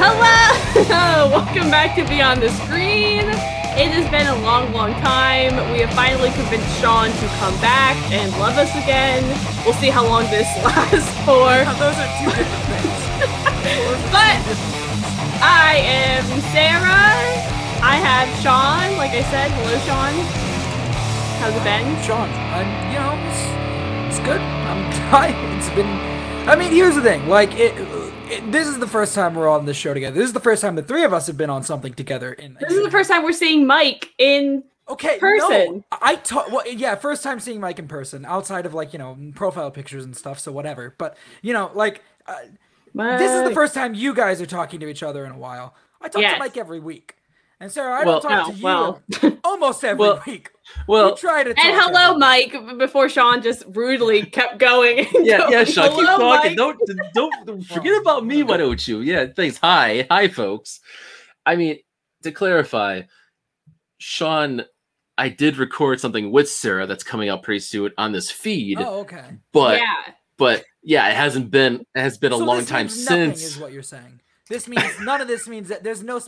Hello! Welcome back to Beyond the Screen. It has been a long, long time. We have finally convinced Sean to come back and love us again. We'll see how long this lasts for. Those are two different things. But I am Sarah. I have Sean. Like I said, hello, Sean. How's it been? Sean, I'm, you know, it's, it's good. I'm tired. It's been. I mean, here's the thing. Like, it, it. This is the first time we're on this show together. This is the first time the three of us have been on something together. In This is the first time we're seeing Mike in. okay person. No, I ta- well, yeah, first time seeing Mike in person outside of like you know profile pictures and stuff. So whatever. But you know, like, uh, this is the first time you guys are talking to each other in a while. I talk Yes. to Mike every week, and Sarah, I Well- don't talk No, to you well. almost every Well, week. Well, we try to. Talk And hello, every Mike. Before Sean just rudely kept going. and yeah, yeah, going. Sean, keep talking. Mike. Don't, don't, don't forget about me. Why don't you? Yeah, thanks. Hi, hi, folks. I mean, to clarify, Sean, I did record something with Sarah that's coming out pretty soon on this feed, Oh, okay. but yeah. but yeah, it hasn't been it has been a So long this time means since. Is what you're saying. This means none of this means that there's no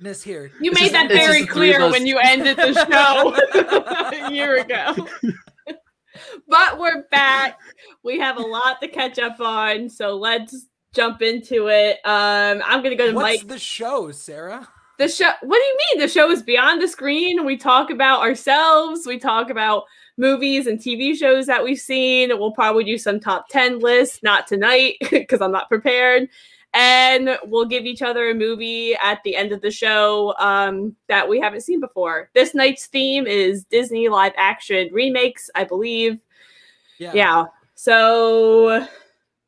specialness here. You It's made just- that very just the three of clear us. when you ended the show a year ago. but we're back. We have a lot to catch up on, so let's jump into it. Um, I'm gonna go to What's Mike. the show, Sarah? The show. What do you mean? The show is beyond the screen. We talk about ourselves. We talk about movies and TV shows that we've seen. We'll probably do some top ten lists. Not tonight because I'm not prepared. And we'll give each other a movie at the end of the show um, that we haven't seen before. This night's theme is Disney live action remakes, I believe. Yeah. So,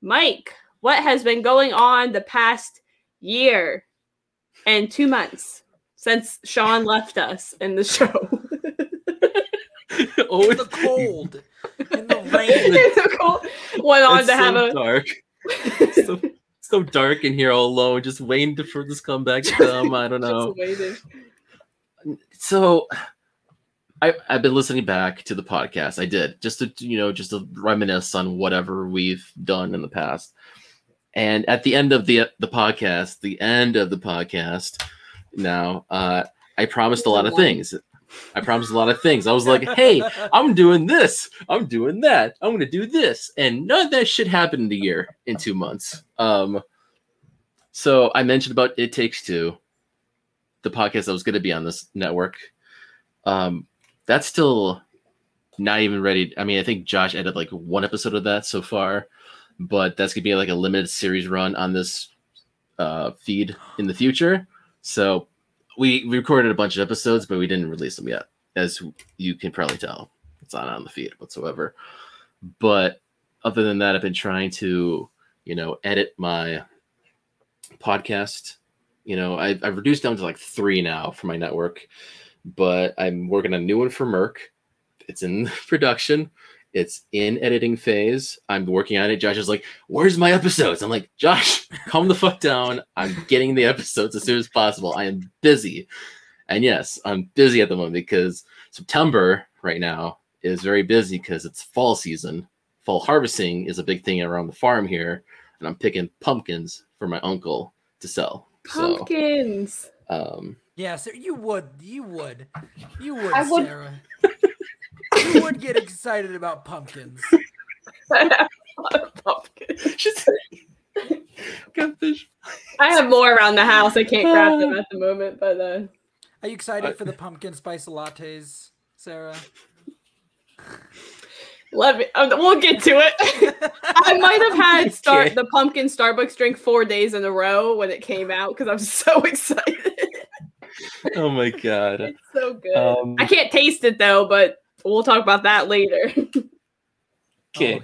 Mike, what has been going on the past year and two months since Sean left us in the show? oh, the cold, in the rain. It's cold. Went on it's to so have a. dark. So, dark in here all alone, just waiting to- for this comeback to come. I don't know. So I, I've been listening back to the podcast. I did just to you know just to reminisce on whatever we've done in the past. And at the end of the the podcast, the end of the podcast, now uh, I promised a lot of things. I promised a lot of things. I was like, "Hey, I'm doing this. I'm doing that. I'm going to do this," and none of that shit happened in a year, in two months. Um, so I mentioned about It Takes Two, the podcast that was going to be on this network. Um, that's still not even ready. I mean, I think Josh edited like one episode of that so far, but that's gonna be like a limited series run on this uh, feed in the future. So we recorded a bunch of episodes, but we didn't release them yet, as you can probably tell. It's not on the feed whatsoever. But other than that, I've been trying to, you know, edit my podcast. You know, I, I've reduced down to like three now for my network, but I'm working on a new one for Merck. It's in production. It's in editing phase. I'm working on it. Josh is like, "Where's my episodes?" I'm like, "Josh, calm the fuck down. I'm getting the episodes as soon as possible. I am busy." And yes, I'm busy at the moment because September right now is very busy because it's fall season. Fall harvesting is a big thing around the farm here, and I'm picking pumpkins for my uncle to sell. Pumpkins. So, um, Yeah, so you would, you would, you would, I would- Sarah. You would get excited about pumpkins. Pumpkin. she's catfish. I have more around the house. I can't grab them at the moment, but uh, Are you excited I- for the pumpkin spice lattes, Sarah? let me. uh, we'll get to it. I might have had start the pumpkin Starbucks drink four days in a row when it came out because I'm so excited. Oh my god. it's so good. Um, I can't taste it though, but we'll talk about that later. Okay.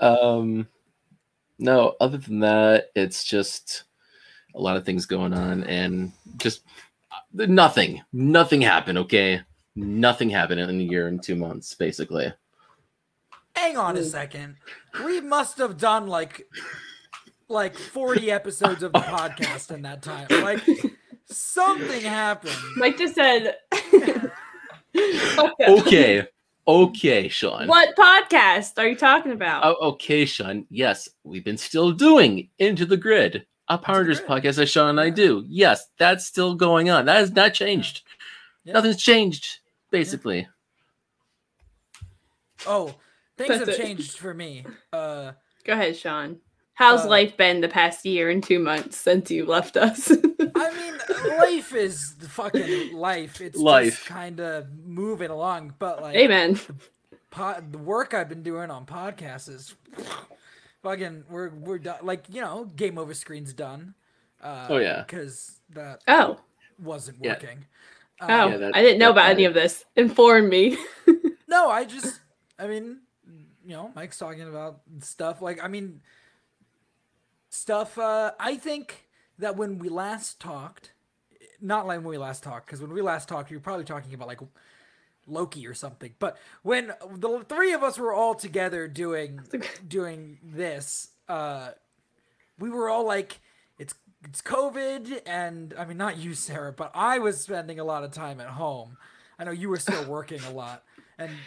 Oh, Um, no, other than that, it's just a lot of things going on and just uh, nothing. Nothing happened, okay? Nothing happened in a year and two months, basically. Hang on a second. We must have done like like 40 episodes of the podcast in that time. Like something happened. Mike just said. Okay. Okay, Sean. What podcast are you talking about? Oh, okay, Sean. Yes, we've been still doing Into the Grid, a Power Rangers podcast that Sean and I do. Yes, that's still going on. That has not changed. Yeah. Nothing's changed, basically. Oh, things That's have it. changed for me. Uh, Go ahead, Sean. How's Uh, life been the past year and two months since you left us? I mean, life is the fucking life. It's Life. just kind of moving along, but like Amen. pod, the work I've been doing on podcasts is fucking. We're we're done. Like you know, game over screen's done. Uh, Oh, yeah. because that Oh, wasn't Yeah. working. oh, Um, Yeah, that- I didn't know that about any of this. Inform me. No, I just, I mean, you know, Mike's talking about stuff like, I mean, stuff. Uh, I think that when we last talked, not like when we last talked, because when we last talked, you were probably talking about like Loki or something. But when the three of us were all together doing doing this, uh, we were all like, it's it's COVID, and I mean, not you, Sarah, but I was spending a lot of time at home. I know you were still working a lot, and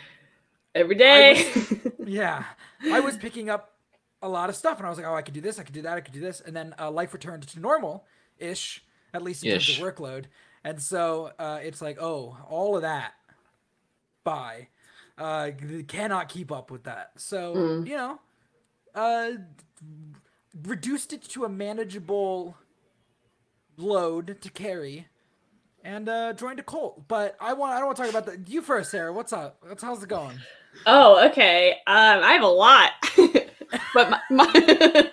Every day. yeah, I was picking up a lot of stuff, and I was like, oh, I could do this, I could do that, I could do this, and then uh, life returned to normal ish, at least in Ish. terms of workload, and so uh, it's like, oh, all of that, bye. Uh, cannot keep up with that. So Mm. you know, uh, reduced it to a manageable load to carry. And uh, joined a cult, but I want—I don't want to talk about that. You first, Sarah. What's up? What's how's it going? oh, okay. Um, I have a lot, but my, my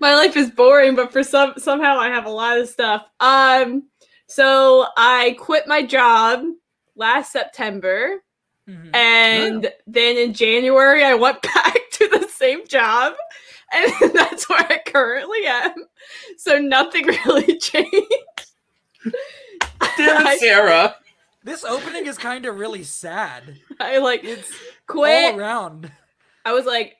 my life is boring. But for some somehow I have a lot of stuff. Um, so I quit my job last September. Mhm. And then in January, I went back to the same job, and that's where I currently am. So nothing really changed. Damn it, Sarah. This opening is kind of really sad. I like It's quit. all around. I was like,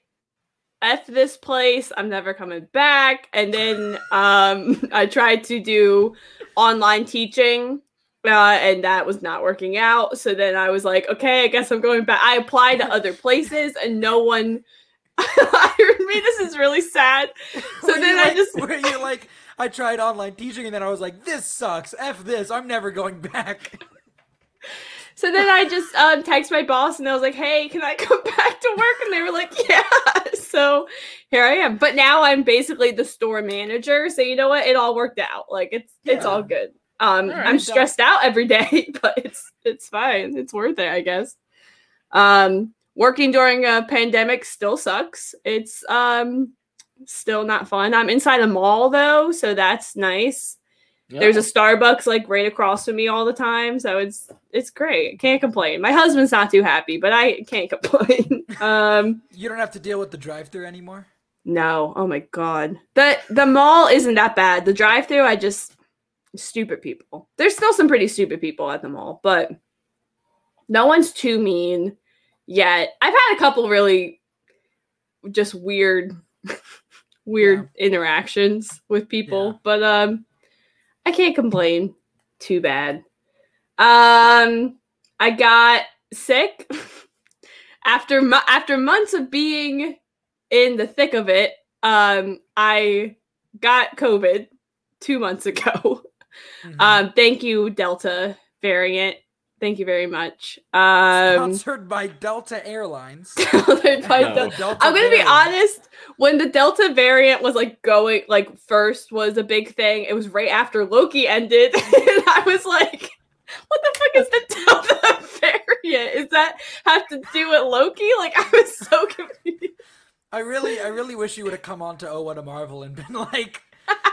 "F this place! I'm never coming back." And then um, I tried to do online teaching, uh, and that was not working out. So then I was like, "Okay, I guess I'm going back." I applied to other places, and no one hired me. This is really sad. So Were then I like, just where you like I tried online teaching and then I was like, this sucks. F this. I'm never going back. So then I just um, text my boss and I was like, "Hey, can I come back to work?" And they were like, "Yeah." So here I am. But now I'm basically the store manager. So you know what? It all worked out. Like it's it's all good. Um, All right, I'm stressed out every day, but it's it's fine. It's worth it, I guess. Um, working during a pandemic still sucks. It's um still not fun. I'm inside a mall though, so that's nice. There's a Starbucks like right across from me all the time, so it's it's great. Can't complain. My husband's not too happy, but I can't complain. um, You don't have to deal with the drive-through anymore. no, oh my god, the the mall isn't that bad. The drive-through, I just stupid people. There's still some pretty stupid people at the mall, but no one's too mean yet. I've had a couple really just weird, weird interactions with people, Yeah. but um, I can't complain too bad. Um, I got sick after after months of being in the thick of it. Um, I got COVID two months ago. Mhm. Um, thank you, Delta variant. Thank you very much. Um, Sponsored by Delta Airlines. by No. Del- Delta I'm gonna be variant. honest. When the Delta variant was like going, like first was a big thing. It was right after Loki ended, and I was like, "What the fuck is the Delta variant? Is that have to do with Loki?" Like I was so confused. I really, I really wish you would have come on to Oh What a Marvel and been like,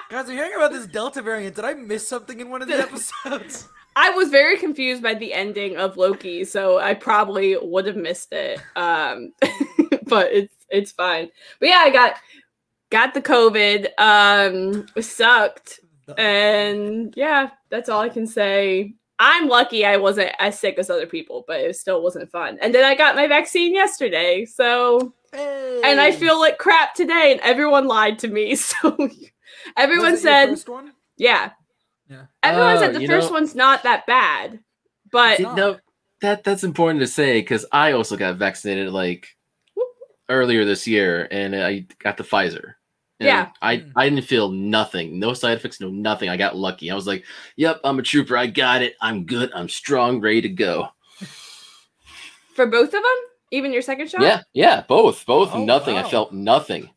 guys, I'm hearing about this Delta variant. Did I miss something in one of the episodes? I was very confused by the ending of Loki, so I probably would have missed it. Um, but it's it's fine. But yeah, I got got the COVID. Um, sucked. And yeah, that's all I can say. I'm lucky I wasn't as sick as other people, but it still wasn't fun. And then I got my vaccine yesterday, so and I feel like crap today, and everyone lied to me. So everyone Was it your said, yeah, Yeah. everyone Oh, said the first know- one's not that bad, but See, no, that that's important to say because I also got vaccinated like earlier this year, and I got the Pfizer. And Yeah. I Mm. I didn't feel nothing, no side effects, no nothing. I got lucky. I was like, "Yep, I'm a trooper. I got it. I'm good. I'm strong, ready to go." For both of them, even your second shot. Yeah, yeah, both, both, Oh, nothing. I felt nothing.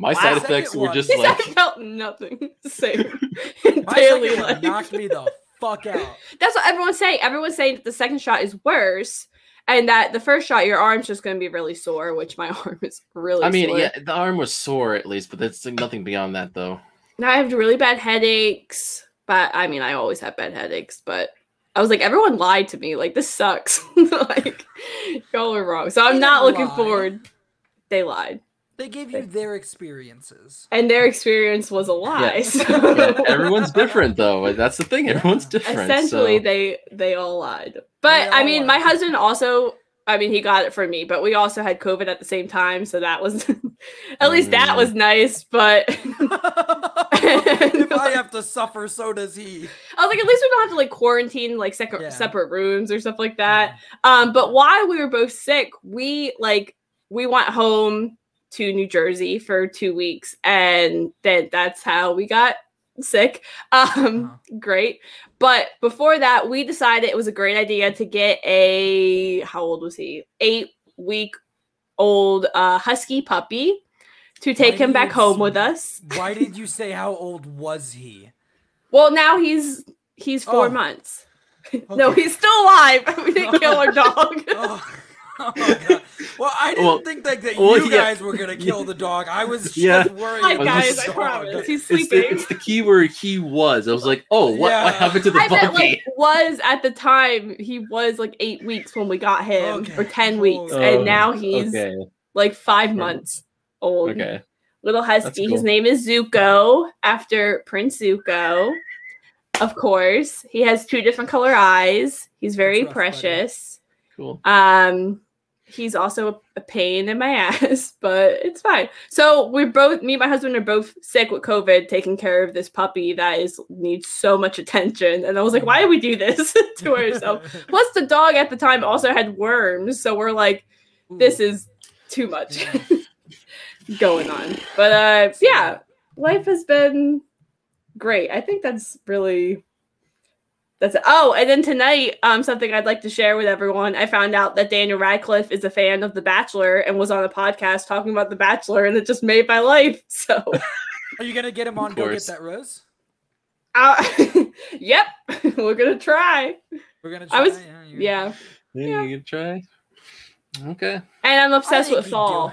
My Wow. side effects were one. just like I felt nothing. Same. In My daily second life. knocked me the fuck out. That's what everyone's saying. Everyone's saying that the second shot is worse, and that the first shot, your arm's just going to be really sore, which my arm is really. I mean, sore. yeah, the arm was sore at least, but that's like, nothing beyond that though. Now I have really bad headaches, but I mean, I always have bad headaches. But I was like, everyone lied to me. Like this sucks. like y'all are wrong. So I'm They not didn't looking lie. forward. They lied, They gave you their experiences. and their experience was a lie. Yeah. so- Yeah, everyone's different though. That's the thing. Everyone's different. essentially so- they they all lied but i all mean my husband also i mean he got it from me but we also had covid at the same time so that was at least that Mm. was nice but if I have to suffer, so does he. i was like at least we don't have to like quarantine like separate Yeah. separate rooms or stuff like that um but while we were both sick we like we went home to new jersey for two weeks and then that's how we got sick. Um great. But before that we decided it was a great idea to get a how old was he? Eight week old uh husky puppy to take Why him back home with us. Why did you say how old was he? well now he's he's four Oh. months. No he's still alive. We didn't kill our dog. Oh, oh my God. Well, I didn't Well- think that, that well, you yeah. guys were gonna kill the dog. I was just Yeah. worried. Hi I was about guys, I promise. He's It's the, sleeping. it's the key word he was. I was like, oh, what, Yeah. what happened to the I puppy? meant like was at the time he was like eight weeks when we got him Okay. or ten weeks, Oh, and now he's okay. like five months old. Okay. Little husky. His name is Zuko after Prince Zuko. Of course, he has two different color eyes. He's very That's rough, buddy. precious. Cool. Um, he's also a pain in my ass, but it's fine. So we're both me and my husband are both sick with COVID, taking care of this puppy that is needs so much attention. And I was like, why do we do this to ourselves? Plus, the dog at the time also had worms, so we're like, this is too much going on. But uh, yeah, life has been great. I think that's really that's it. Oh, and then tonight, um, something I'd like to share with everyone. I found out that Daniel Radcliffe is a fan of The Bachelor and was on a podcast talking about The Bachelor, and it just made my life. So, Are you gonna get him on? Of Go get that rose. uh, yep, we're gonna try. We're gonna. Try. I was- yeah. Yeah, Yeah, Yeah. you can try. Okay. and I'm obsessed with fall.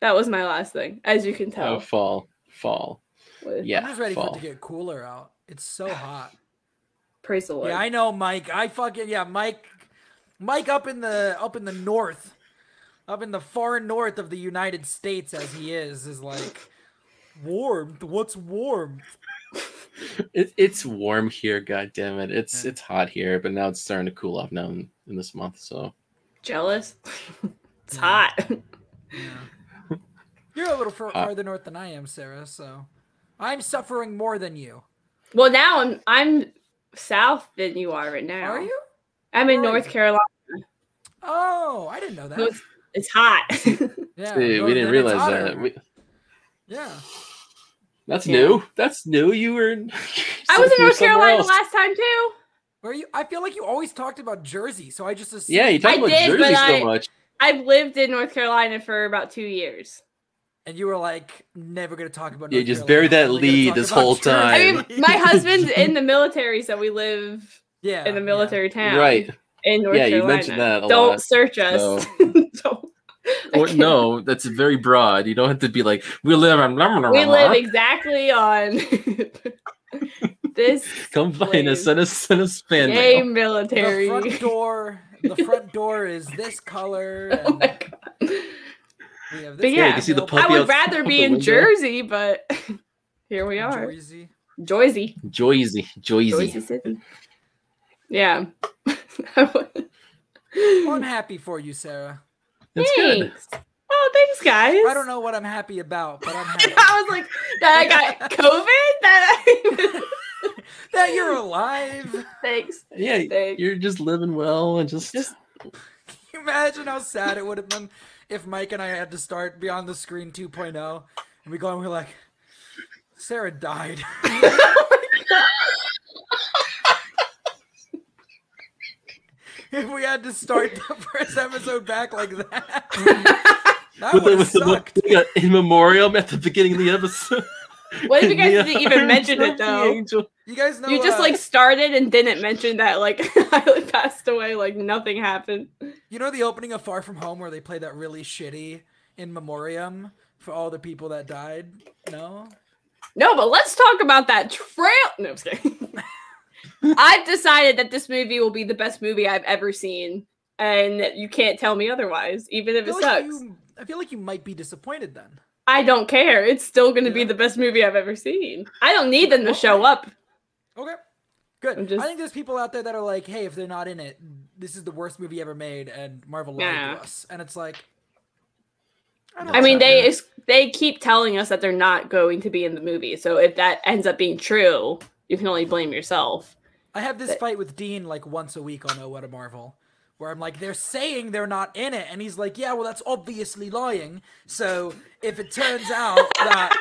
That was my last thing, as you can tell. Oh, tell. fall. Fall. with Yeah. I'm just ready for it to get cooler out. It's so hot. Praise the Lord. Yeah, I know, Mike. I fucking yeah, Mike. Mike up in the up in the north, up in the far north of the United States, as he is, is like warm. What's warm? It, it's warm here, god damn it. It's Yeah. it's hot here, but now it's starting to cool off now in, in this month, so Jealous. it's Yeah. hot. Yeah. You're a little far, Uh, farther north than I am, Sarah. So I'm suffering more than you. Well, now I'm I'm south than you are right now. Are you? I'm in Where are North you? Carolina. Oh, I didn't know that. So it's, it's hot. Yeah, See, we didn't realize that. We, Yeah. that's Yeah. new. That's new. You were in I was in North Carolina else. last time too. Where you? I feel like you always talked about Jersey, so I just assumed. Yeah, you talk I about did, Jersey so I- much. I've lived in North Carolina for about two years. And you were like, never gonna talk about. Yeah, North just bury that only lead this whole Jersey." time. I mean, my husband's in the military, so we live yeah, in a yeah. military town, Right. In North Yeah, you mentioned that a Don't lot, search us. Don't. Or, no, that's very broad. You don't have to be like, we live on. We live exactly on this Come find us. place. Send us, send us fan gay mail. The military. front door. The front door is this color. Oh my God. We have But this yeah, you can see the available. I would rather be in. Jersey, but here we are. Jersey. Jersey. Joyzy, Jersey Joyzy. Yeah. Well, I'm happy for you, Sarah. That's good. Thanks. Oh, thanks, guys. I don't know what I'm happy about, but I'm happy. I was like, that I got COVID. That I... that you're alive. Thanks. Yeah, Thanks. you're just living well and just, Just- Can you imagine how sad it would have been if Mike and I had to start Beyond the Screen 2.0 and we go and we're like, Sarah died. if we had to start the first episode back like that, that would the, have the, sucked. got in memoriam at the beginning of the episode. What if you guys Yeah, didn't even mention it though? Angel. You guys know You just uh, like started and didn't mention that like Riley passed away, like nothing happened. You know the opening of Far From Home where they play that really shitty in memoriam for all the people that died? No? No, but let's talk about that trail. No, I'm just kidding. I've decided that this movie will be the best movie I've ever seen, and you can't tell me otherwise, even if it feel, sucks. like you, I feel like you might be disappointed then. I don't care. It's still going to be the best movie I've ever seen. I don't need them to show up. Okay. Good. Just- I think there's people out there that are like, hey, if they're not in it, this is the worst movie ever made, and Marvel lied Yeah. to us. And it's like, I, don't I mean, they is- they keep telling us that they're not going to be in the movie. So if that ends up being true, you can only blame yourself. I have this fight with Dean like once a week on Oh What a Marvel, where I'm like, they're saying they're not in it, and he's like, yeah, well, that's obviously lying. So if it turns out that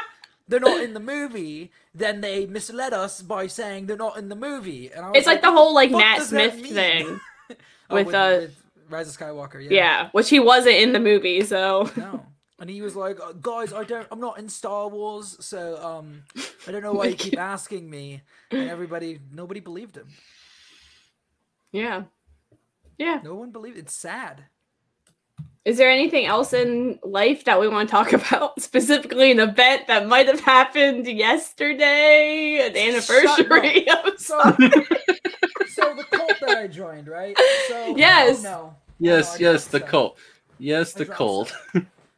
they're not in the movie, then they misled us by saying they're not in the movie. And It's like the whole like Matt Smith thing. Oh, with, uh, Rise of Skywalker, yeah. Yeah, which he wasn't in the movie. So No. And he was like, "Uh, "Guys, I don't. I'm not in Star Wars, so um, I don't know why you keep asking me." And everybody, nobody believed him. yeah, yeah. No one believed. It's sad. Is there anything else in life that we want to talk about? Specifically, an event that might have happened yesterday, an anniversary of So, so the cult that I joined, right? So Yes. oh, no. Oh, yes, Oh, I yes, the stuff. cult. Yes, I the cult.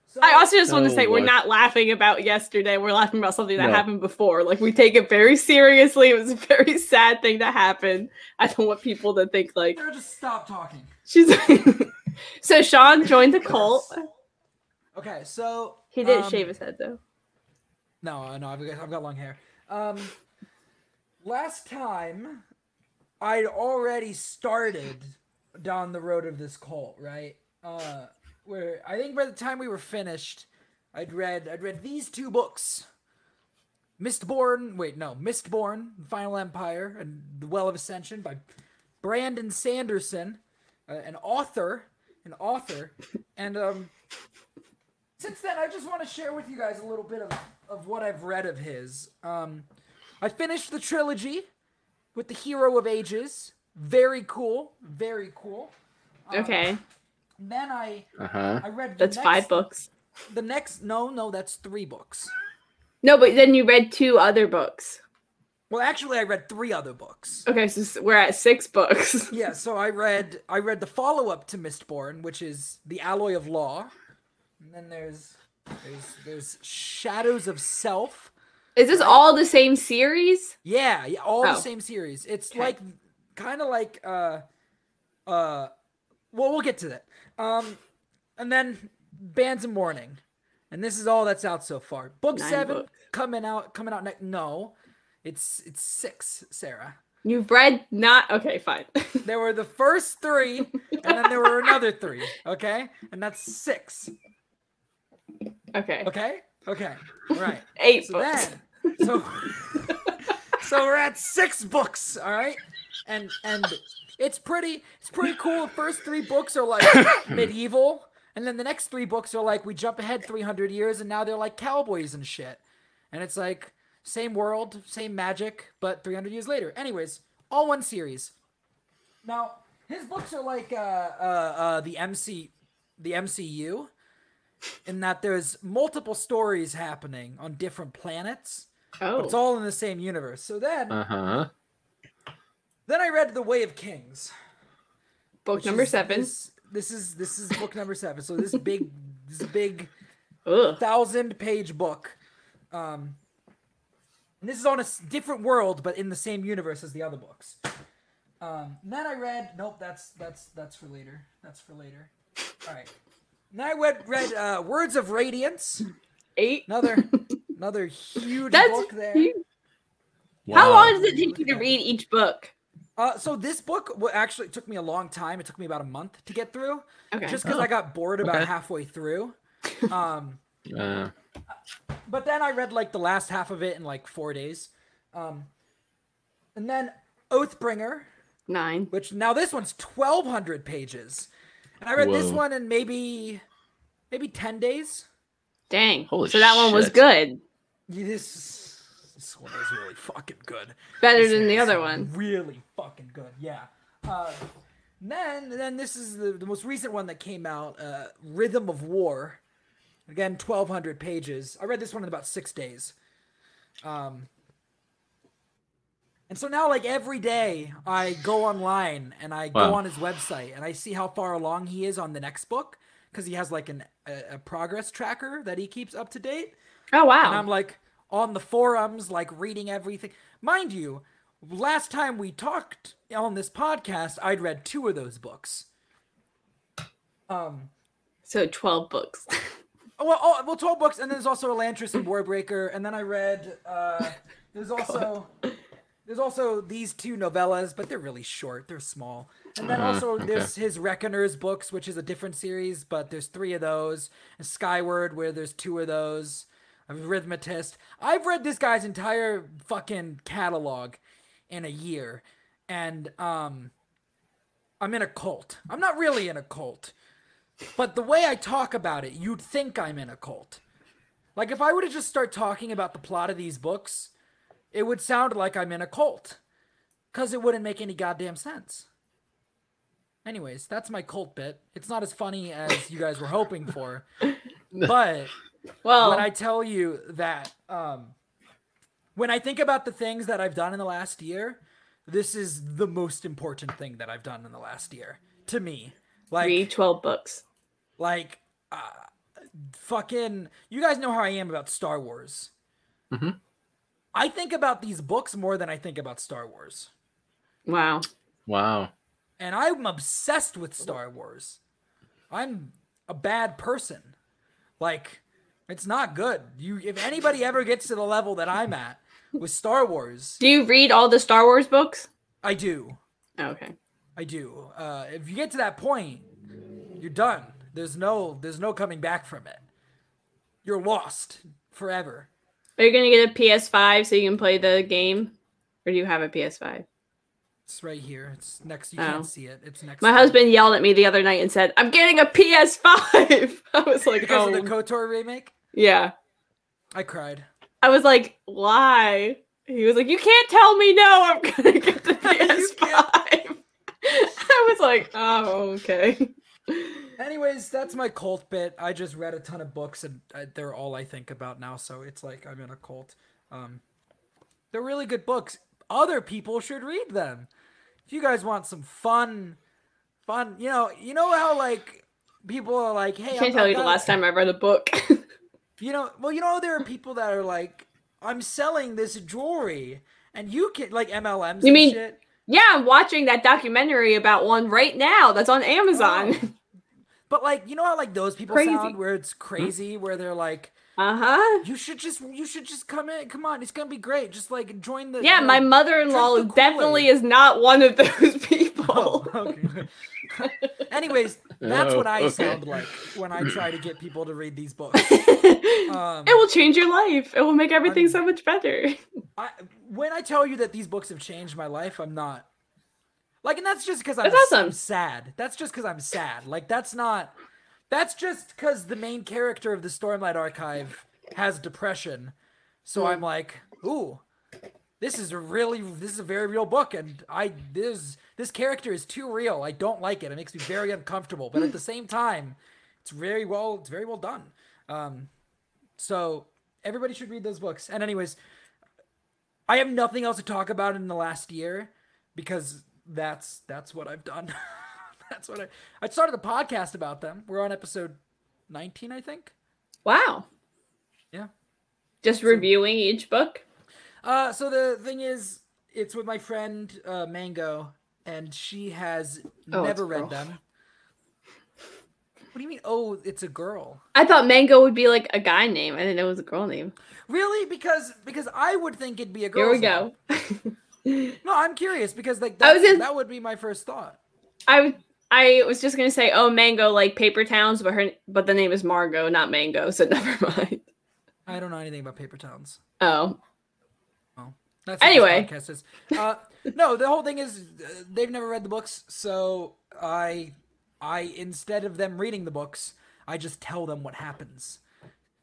Stuff. So, I also just want to Oh, say we're not laughing about yesterday. We're laughing about something that No. happened before. Like we take it very seriously. It was a very sad thing that happened. I don't want people to think like Sarah, just stop talking. she's. so Sean joined the cult. Okay, so He didn't um, shave his head though. No, uh, no, I've got, I've got long hair. Um, last time, I'd already started down the road of this cult, right? Uh, where I think by the time we were finished, I'd read I'd read these two books. Mistborn, wait, no, Mistborn, Final Empire, and The Well of Ascension by Brandon Sanderson, uh, an author, an author, and um, since then, I just want to share with you guys a little bit of, of what I've read of his. Um, I finished the trilogy with the Hero of Ages. Very cool. Very cool. Um, Okay, Then I Uh huh. I read the that's next, five books. The next no no that's three books. No, but then you read two other books. Well, actually, I read three other books. Okay, so we're at six books. Yeah, so I read I read the follow up to Mistborn, which is the Alloy of Law. And then there's there's there's Shadows of Self. Is this all the same series? Yeah, yeah, all Oh. the same series. It's Okay. like kind of like uh uh well, we'll get to that. Um and then Bands of Mourning. And this is all that's out so far. Book Nine 7 books. coming out coming out next no. It's it's 6, Sarah. You've read not okay, fine. There were the first 3 and then there were another 3, okay? And that's 6. okay. Okay? Okay. All right. Eight So books. then, so so we're at six books, all right, and and it's pretty it's pretty cool. The first three books are like medieval, and then the next three books are like we jump ahead 300 years, and now they're like cowboys and shit, and it's like same world, same magic, but 300 years later. Anyways, all one series. Now his books are like uh uh, uh the MC the MCU in that there's multiple stories happening on different planets, but it's Oh, all in the same universe. So then, Uh huh. Then I read The Way of Kings. book number is seven. This, this is this is book number seven. So this big this big Ugh. thousand page book. Um, and this is on a different world, but in the same universe as the other books. Um, then I read. Nope, that's that's that's for later. That's for later. All right. Then I read read uh, Words of Radiance. Eight. Another another huge That's book there. huge. How long does it take you to read each book? Uh, so this book actually took me a long time. It took me about a month to get through, Okay. just because Oh, I got bored about okay. halfway through. Um, Uh, but then I read like the last half of it in like four days. Um, and then Oathbringer, Nine. which now this one's twelve hundred pages, and I read this one in maybe maybe ten days. Dang. Holy so that one was good. This this one is really fucking good. Better This than the other one. Really fucking good. Yeah. Uh, then then this is the, the most recent one that came out, uh, Rhythm of War. Again, twelve hundred pages. I read this one in about six days. Um, and so now, like every day, I go online and I go on his website and I see how far along he is on the next book because he has like an a, a progress tracker that he keeps up to date. Oh wow! And wow. I'm like on the forums, like reading everything. Mind you, last time we talked on this podcast, I'd read two of those books. Um, So twelve books. well, oh, well, twelve books, and then there's also Elantris and Warbreaker, and then I read. Uh, there's also there's also these two novellas, but they're really short. They're small. And then Uh, also okay. there's his Reckoners books, which is a different series, but there's three of those. And Skyward, where there's two of those. A Rithmatist. I've read this guy's entire fucking catalog in a year, and um, I'm in a cult. I'm not really in a cult, but the way I talk about it, you'd think I'm in a cult. Like if I were to just start talking about the plot of these books, it would sound like I'm in a cult. Cause it wouldn't make any goddamn sense. Anyways, that's my cult bit. It's not as funny as you guys were hoping for. But Well, when I tell you that um when I think about the things that I've done in the last year, this is the most important thing that I've done in the last year to me. Like read twelve books. like uh, fucking you guys know how I am about Star Wars. Mhm. I think about these books more than I think about Star Wars. Wow. wow. And I'm obsessed with Star Wars. I'm a bad person. Like it's not good. You if anybody ever gets to the level that I'm at with Star Wars, Do you read all the Star Wars books? I do. Okay. I do. Uh, if you get to that point, you're done. There's no there's no coming back from it. You're lost forever. Are you gonna get a PS5 so you can play the game, or do you have a PS5? It's right here. It's next. You Oh. can't see it. It's next. My to- husband yelled at me the other night and said, "I'm getting a PS5." I was like, because "Oh, of the Kotor remake. Yeah." I cried. I was like, "Why?" He was like, "You can't tell me no. I'm gonna get the You PS5." I was like, "Oh, okay." Anyways, that's my cult bit. I just read a ton of books, and uh, they're all I think about now. So it's like I'm in a cult. Um, they're really good books. Other people should read them. If you guys want some fun, fun, you know, you know how like people are like, "Hey, I can't I'm- tell I you the last time I read a book. You know, well, you know, there are people that are like, "I'm selling this jewelry," and you can like MLMs. You mean- shit. yeah, I'm watching that documentary about one right now that's on Amazon. But like, you know how like those people Crazy. sound, where it's crazy, where they're like, Uh huh. You should just you should just come in. Come on, it's gonna be great. Just like join the Yeah, the- my mother-in-law definitely is not one of those people. Oh, okay. Anyways, that's Oh, what I okay. sound like when I try to get people to read these books. it Um, will change your life. It will make everything I'm- so much better. I, when I tell you that these books have changed my life, I'm not like, and that's just because I'm, awesome. I'm sad. That's just because I'm sad. Like that's not. That's just because the main character of the Stormlight Archive has depression. So I'm like, ooh, this is a really, this is a very real book, and I this this character is too real. I don't like it. It makes me very uncomfortable, but at the same time, it's very well, it's very well done. Um, so everybody should read those books. And anyways, I have nothing else to talk about in the last year because that's that's what I've done. that's what I I started a podcast about them. We're on episode 19, I think. Wow. Yeah. Just reviewing each book. Uh so the thing is it's with my friend uh Mango and she has Oh, never read girl. them. What do you mean? Oh, it's a girl. I thought Mango would be like a guy name. I didn't know it was a girl name. Really? Because because I would think it'd be a girl. Here we go. No, I'm curious because like that, was in- that would be my first thought. I I was just gonna say, oh, Mango like Paper Towns, but her but the name is Margot, not Mango, so never mind. I don't know anything about paper towns. Oh, That's what Anyway. podcast is. Uh, no, the whole thing is uh, they've never read the books, so I, I instead of them reading the books, I just tell them what happens.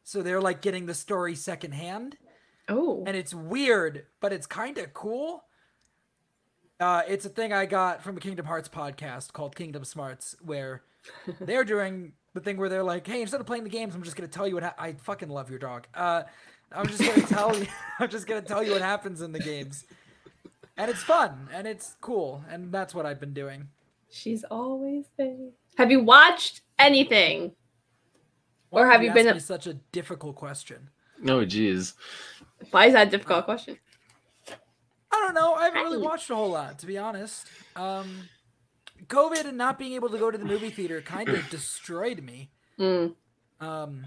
So they're like getting the story secondhand, oh, and it's weird, but it's kind of cool. Uh, it's a thing I got from a Kingdom Hearts podcast called Kingdom Smarts, where they're doing the thing where they're like, "Hey, instead of playing the games, I'm just gonna tell you what ha- I fucking love your dog. Uh, I'm just gonna tell you. I'm just gonna tell you what happens in the games, and it's fun and it's cool, and that's what I've been doing. she's always there. Have you watched anything? Why Or have you ask been me a- such a difficult question? Oh, geez. Why is that a difficult question? I don't know. I haven't really watched a whole lot, to be honest. Um, COVID and not being able to go to the movie theater kind of destroyed me. Mm. Um,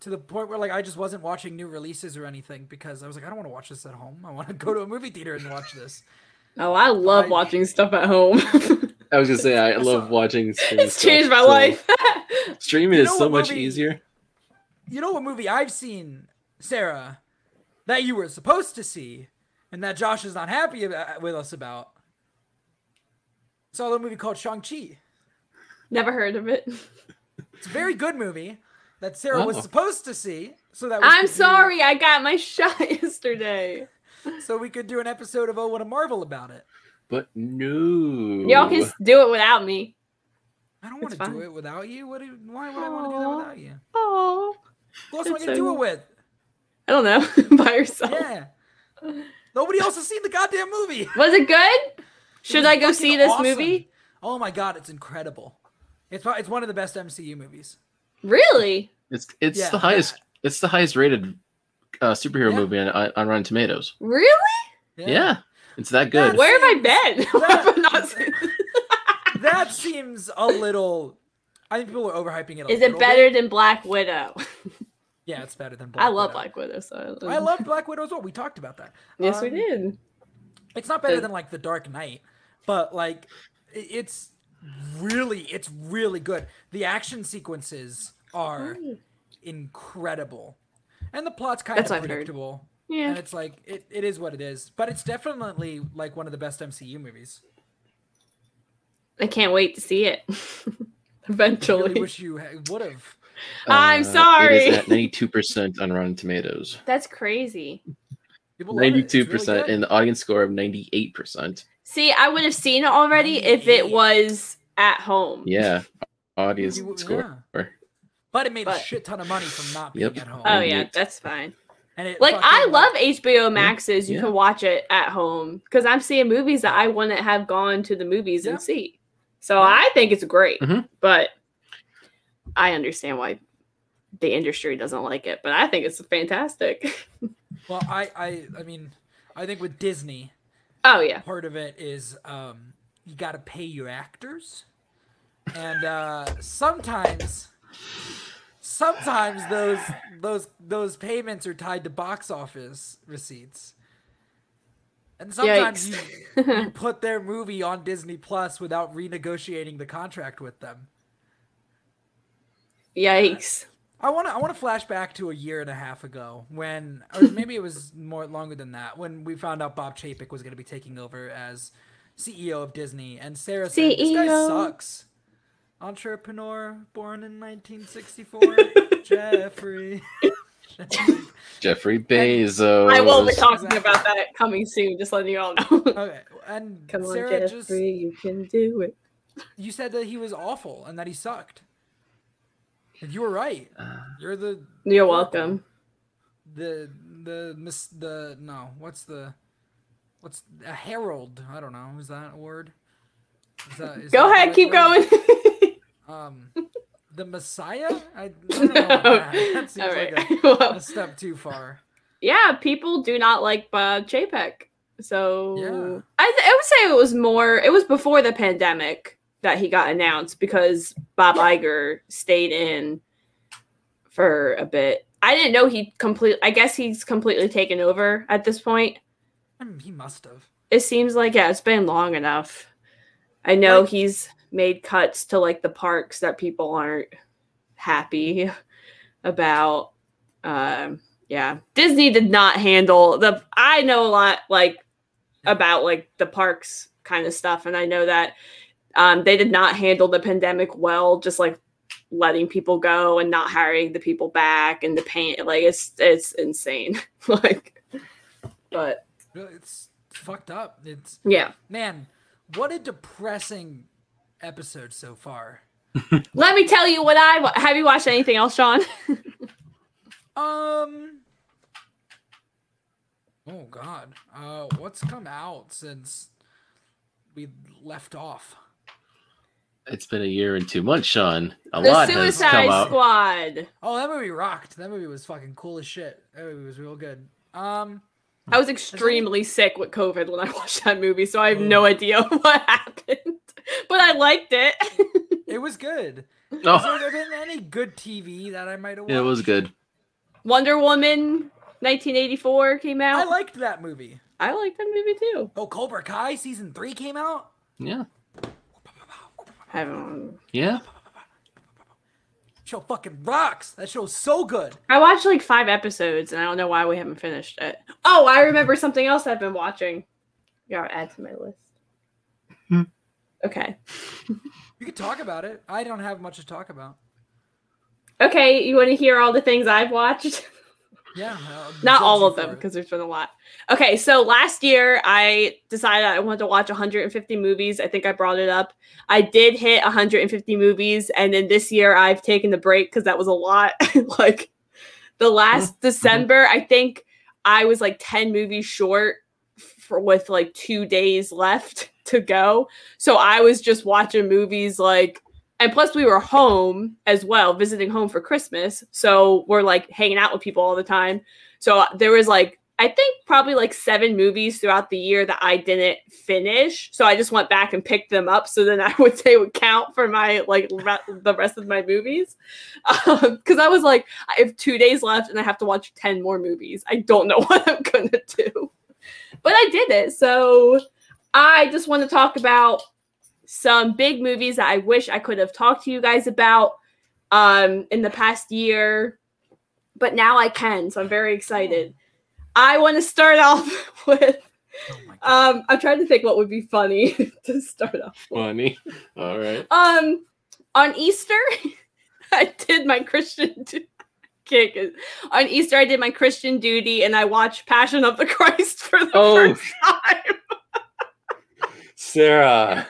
to the point where like I just wasn't watching new releases or anything because I was like, I don't want to watch this at home. I want to go to a movie theater and watch this. Oh, I love I- watching stuff at home. I was gonna say I I love saw- watching. it's changed my life. Streaming You is so much movie- easier. You know what movie I've seen, Sarah, that you were supposed to see, and that Josh is not happy about, uh, with us about? Saw a little movie called Shang Chi. Never heard of it. It's a very good movie that Sarah was Oh. supposed to see, so that we I'm could do- sorry, I got my shot yesterday. so we could do an episode of Oh What a Marvel about it. But no. Y'all can do it without me. I don't want to do it without you. What? Do, why would I want to do that Aw. without you? Oh, Who else am I It's gonna so do it nice. with? I don't know. By yourself. Yeah. Nobody else has seen the goddamn movie. Was it good? Should was I go fucking see this awesome. movie? Oh my god, it's incredible. It's pro- it's one of the best MCU movies. Really? It's it's Yeah, the highest. It's the highest rated uh, superhero Yeah. movie on, on Rotten Tomatoes. Really? Yeah. it's that good. That's- Where have I been? That- Have I not seen- That seems a little. I think people are overhyping it. A Is it better bit. than Black Widow? Yeah, it's better than. Black I love Widow. Black Widow. So I love Black Widow as well. We talked about that. Yes, we Um, did. It's not better The- than like The Dark Knight, but like it's really it's really good. The action sequences are Mm. incredible. And the plot's kind That's of what I've heard. predictable. Yeah. And it's like it, it is what it is. But it's definitely like one of the best MCU movies. I can't wait to see it. I Eventually. really wish you would have. I'm Uh, sorry. is at ninety two percent on Rotten Tomatoes. That's crazy. People love it. Ninety It's two really percent, and the audience score of ninety eight percent. See, I would have seen it already if it was at home. Yeah, audience You- score. But it made a shit ton of money from not being Yep. at home. Oh yeah, that's fine. And it Like I fucking, love HBO Maxes. You Yeah. can watch it at home because I'm seeing movies that I wouldn't have gone to the movies Yeah. and see. So Yeah. I think it's great, Mhm. but I understand why the industry doesn't like it. But I think it's fantastic. Well, I, I, I mean, I think with Disney, oh yeah, part of it is um, you got to pay your actors, and uh, sometimes, sometimes those those those payments are tied to box office receipts, and sometimes you, you put their movie on Disney Plus without renegotiating the contract with them. Yikes. I want to I want to flash back to a year and a half ago when or maybe it was more longer than that when we found out Bob Chapek was going to be taking over as CEO of Disney and Sarah said this guy CEO. sucks. Entrepreneur born in 1964, Jeffrey. Jeffrey Bezos. I will be talking Exactly. about that coming soon. Just letting you all know. okay, and Come on, Jeffrey, just you can do it. you said that he was awful and that he sucked. And you were right. Uh, You're the You're Oracle. welcome. the the mis the no what's the what's a herald i don't know is that a word is that, is Go that ahead, keep word? going. um the messiah i, I don't know about that. that seems All like right. a, Well, a step too far yeah, people do not like Bob Chapek. So Yeah. I, th- I would say it was more. It was before the pandemic that he got announced because Bob Iger stayed in for a bit. I didn't know he complete. I guess he's completely taken over at this point. I mean, he must have. It seems like yeah, it's been long enough. I know Like- he's made cuts to like the parks that people aren't happy about. Um, yeah, Disney did not handle the. I know a lot like about like the parks kind of stuff, and I know that um, they did not handle the pandemic well. Just like letting people go and not hiring the people back and the pain, like it's it's insane. like, but It's fucked up. It's yeah. man, what a depressing episode so far. Let me tell you what I have you watched anything else, Sean? Um. Oh God. Uh, what's come out since we left off? It's been a year and two months, Sean. A the lot has Suicide come out. Squad. Oh, that movie rocked. That movie was fucking cool as shit. That movie was real good. Um. I was extremely sick with COVID when I watched that movie, so I have no idea what happened. But I liked it. It was good. Has Oh, there been any good TV that I might have watched? it was good. Wonder Woman 1984 came out. I liked that movie. I liked that movie too. Oh, Cobra Kai season three came out. Yeah, I don't yeah. Show fucking rocks. That show's so good. I watched like five episodes and I don't know why we haven't finished it. Oh, I remember something else I've been watching. Yeah, I'll add to my list. Hmm. Okay. You can talk about it. I don't have much to talk about. Okay, you want to hear all the things I've watched? Yeah. Not all of them because there's been a lot. Okay, so last year I decided I wanted to watch 150 movies. I think I brought it up. I did hit 150 movies, and then this year I've taken the break because that was a lot. like the last December, I think I was like 10 movies short for with like two days left to go. So I was just watching movies like and plus we were home as well visiting home for christmas. So we're like hanging out with people all the time. So there was like i think probably like seven movies throughout the year that i didn't finish. So i just went back and picked them up. So then i would say would count for my like re- the rest of my movies. Um, because i was like i have two days left and i have to watch 10 more movies. I don't know what i'm gonna do. But i did it. So i just want to talk about some big movies that I wish I could have talked to you guys about um, in the past year, but now I can, so I'm very excited. I want to start off with. Oh. Um, I'm trying to think what would be funny to start off. Funny. All right. Um, on Easter, I did my Christian. Du- on Easter, I did my Christian duty, and I watched Passion of the Christ for the Oh. first time. Sarah.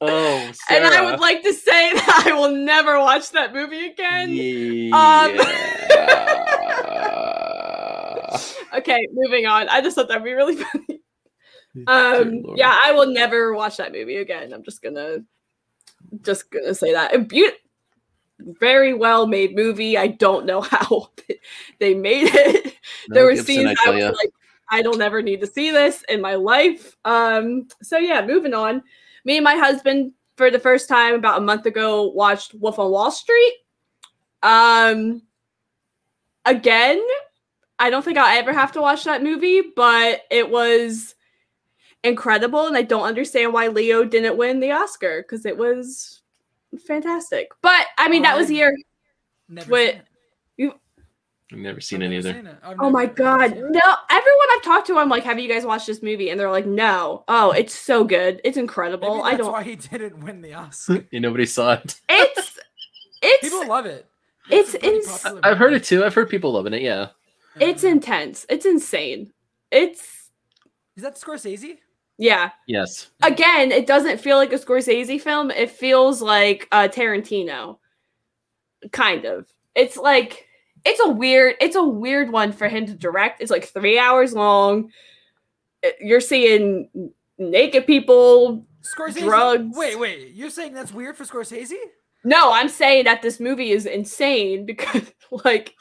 Oh, Sarah. And I would like to say that I will never watch that movie again. Yeah. Okay, moving on. I just thought that'd be really funny. Um, yeah, I will never watch that movie again. I'm just gonna, just gonna say that. A beau- very well made movie. I don't know how they made it. there were Gibson, scenes I I, was ya. like, I don't ever need to see this in my life. Um, so yeah, moving on. Me and my husband, for the first time about a month ago, watched Wolf on Wall Street. Um, again, I don't think I'll ever have to watch that movie, but it was incredible, and I don't understand why Leo didn't win the Oscar because it was fantastic. But I mean, that was I- year. Never wait, seen it. I've never seen I've it never either. seen it. Oh my never- never god. it. No, everyone I've talked to, I'm like, have you guys watched this movie? And they're like, no. Oh, it's so good. It's incredible. Maybe I that's don't why he didn't win the Oscar. Yeah, nobody saw it. it's it's People love it. It's a pretty ins- I've heard it too. I've heard people loving it. Yeah. it's intense. It's insane. It's Is that Scorsese? yeah. Yes. Again, it doesn't feel like a Scorsese film. It feels like a Tarantino. Kind of. It's like it's a weird it's a weird one for him to direct. It's like 3 hours long. Eh, you're seeing naked people Scorsese. Drugs. Wait, wait. You're saying that's weird for Scorsese? No, I'm saying that this movie is insane because, like,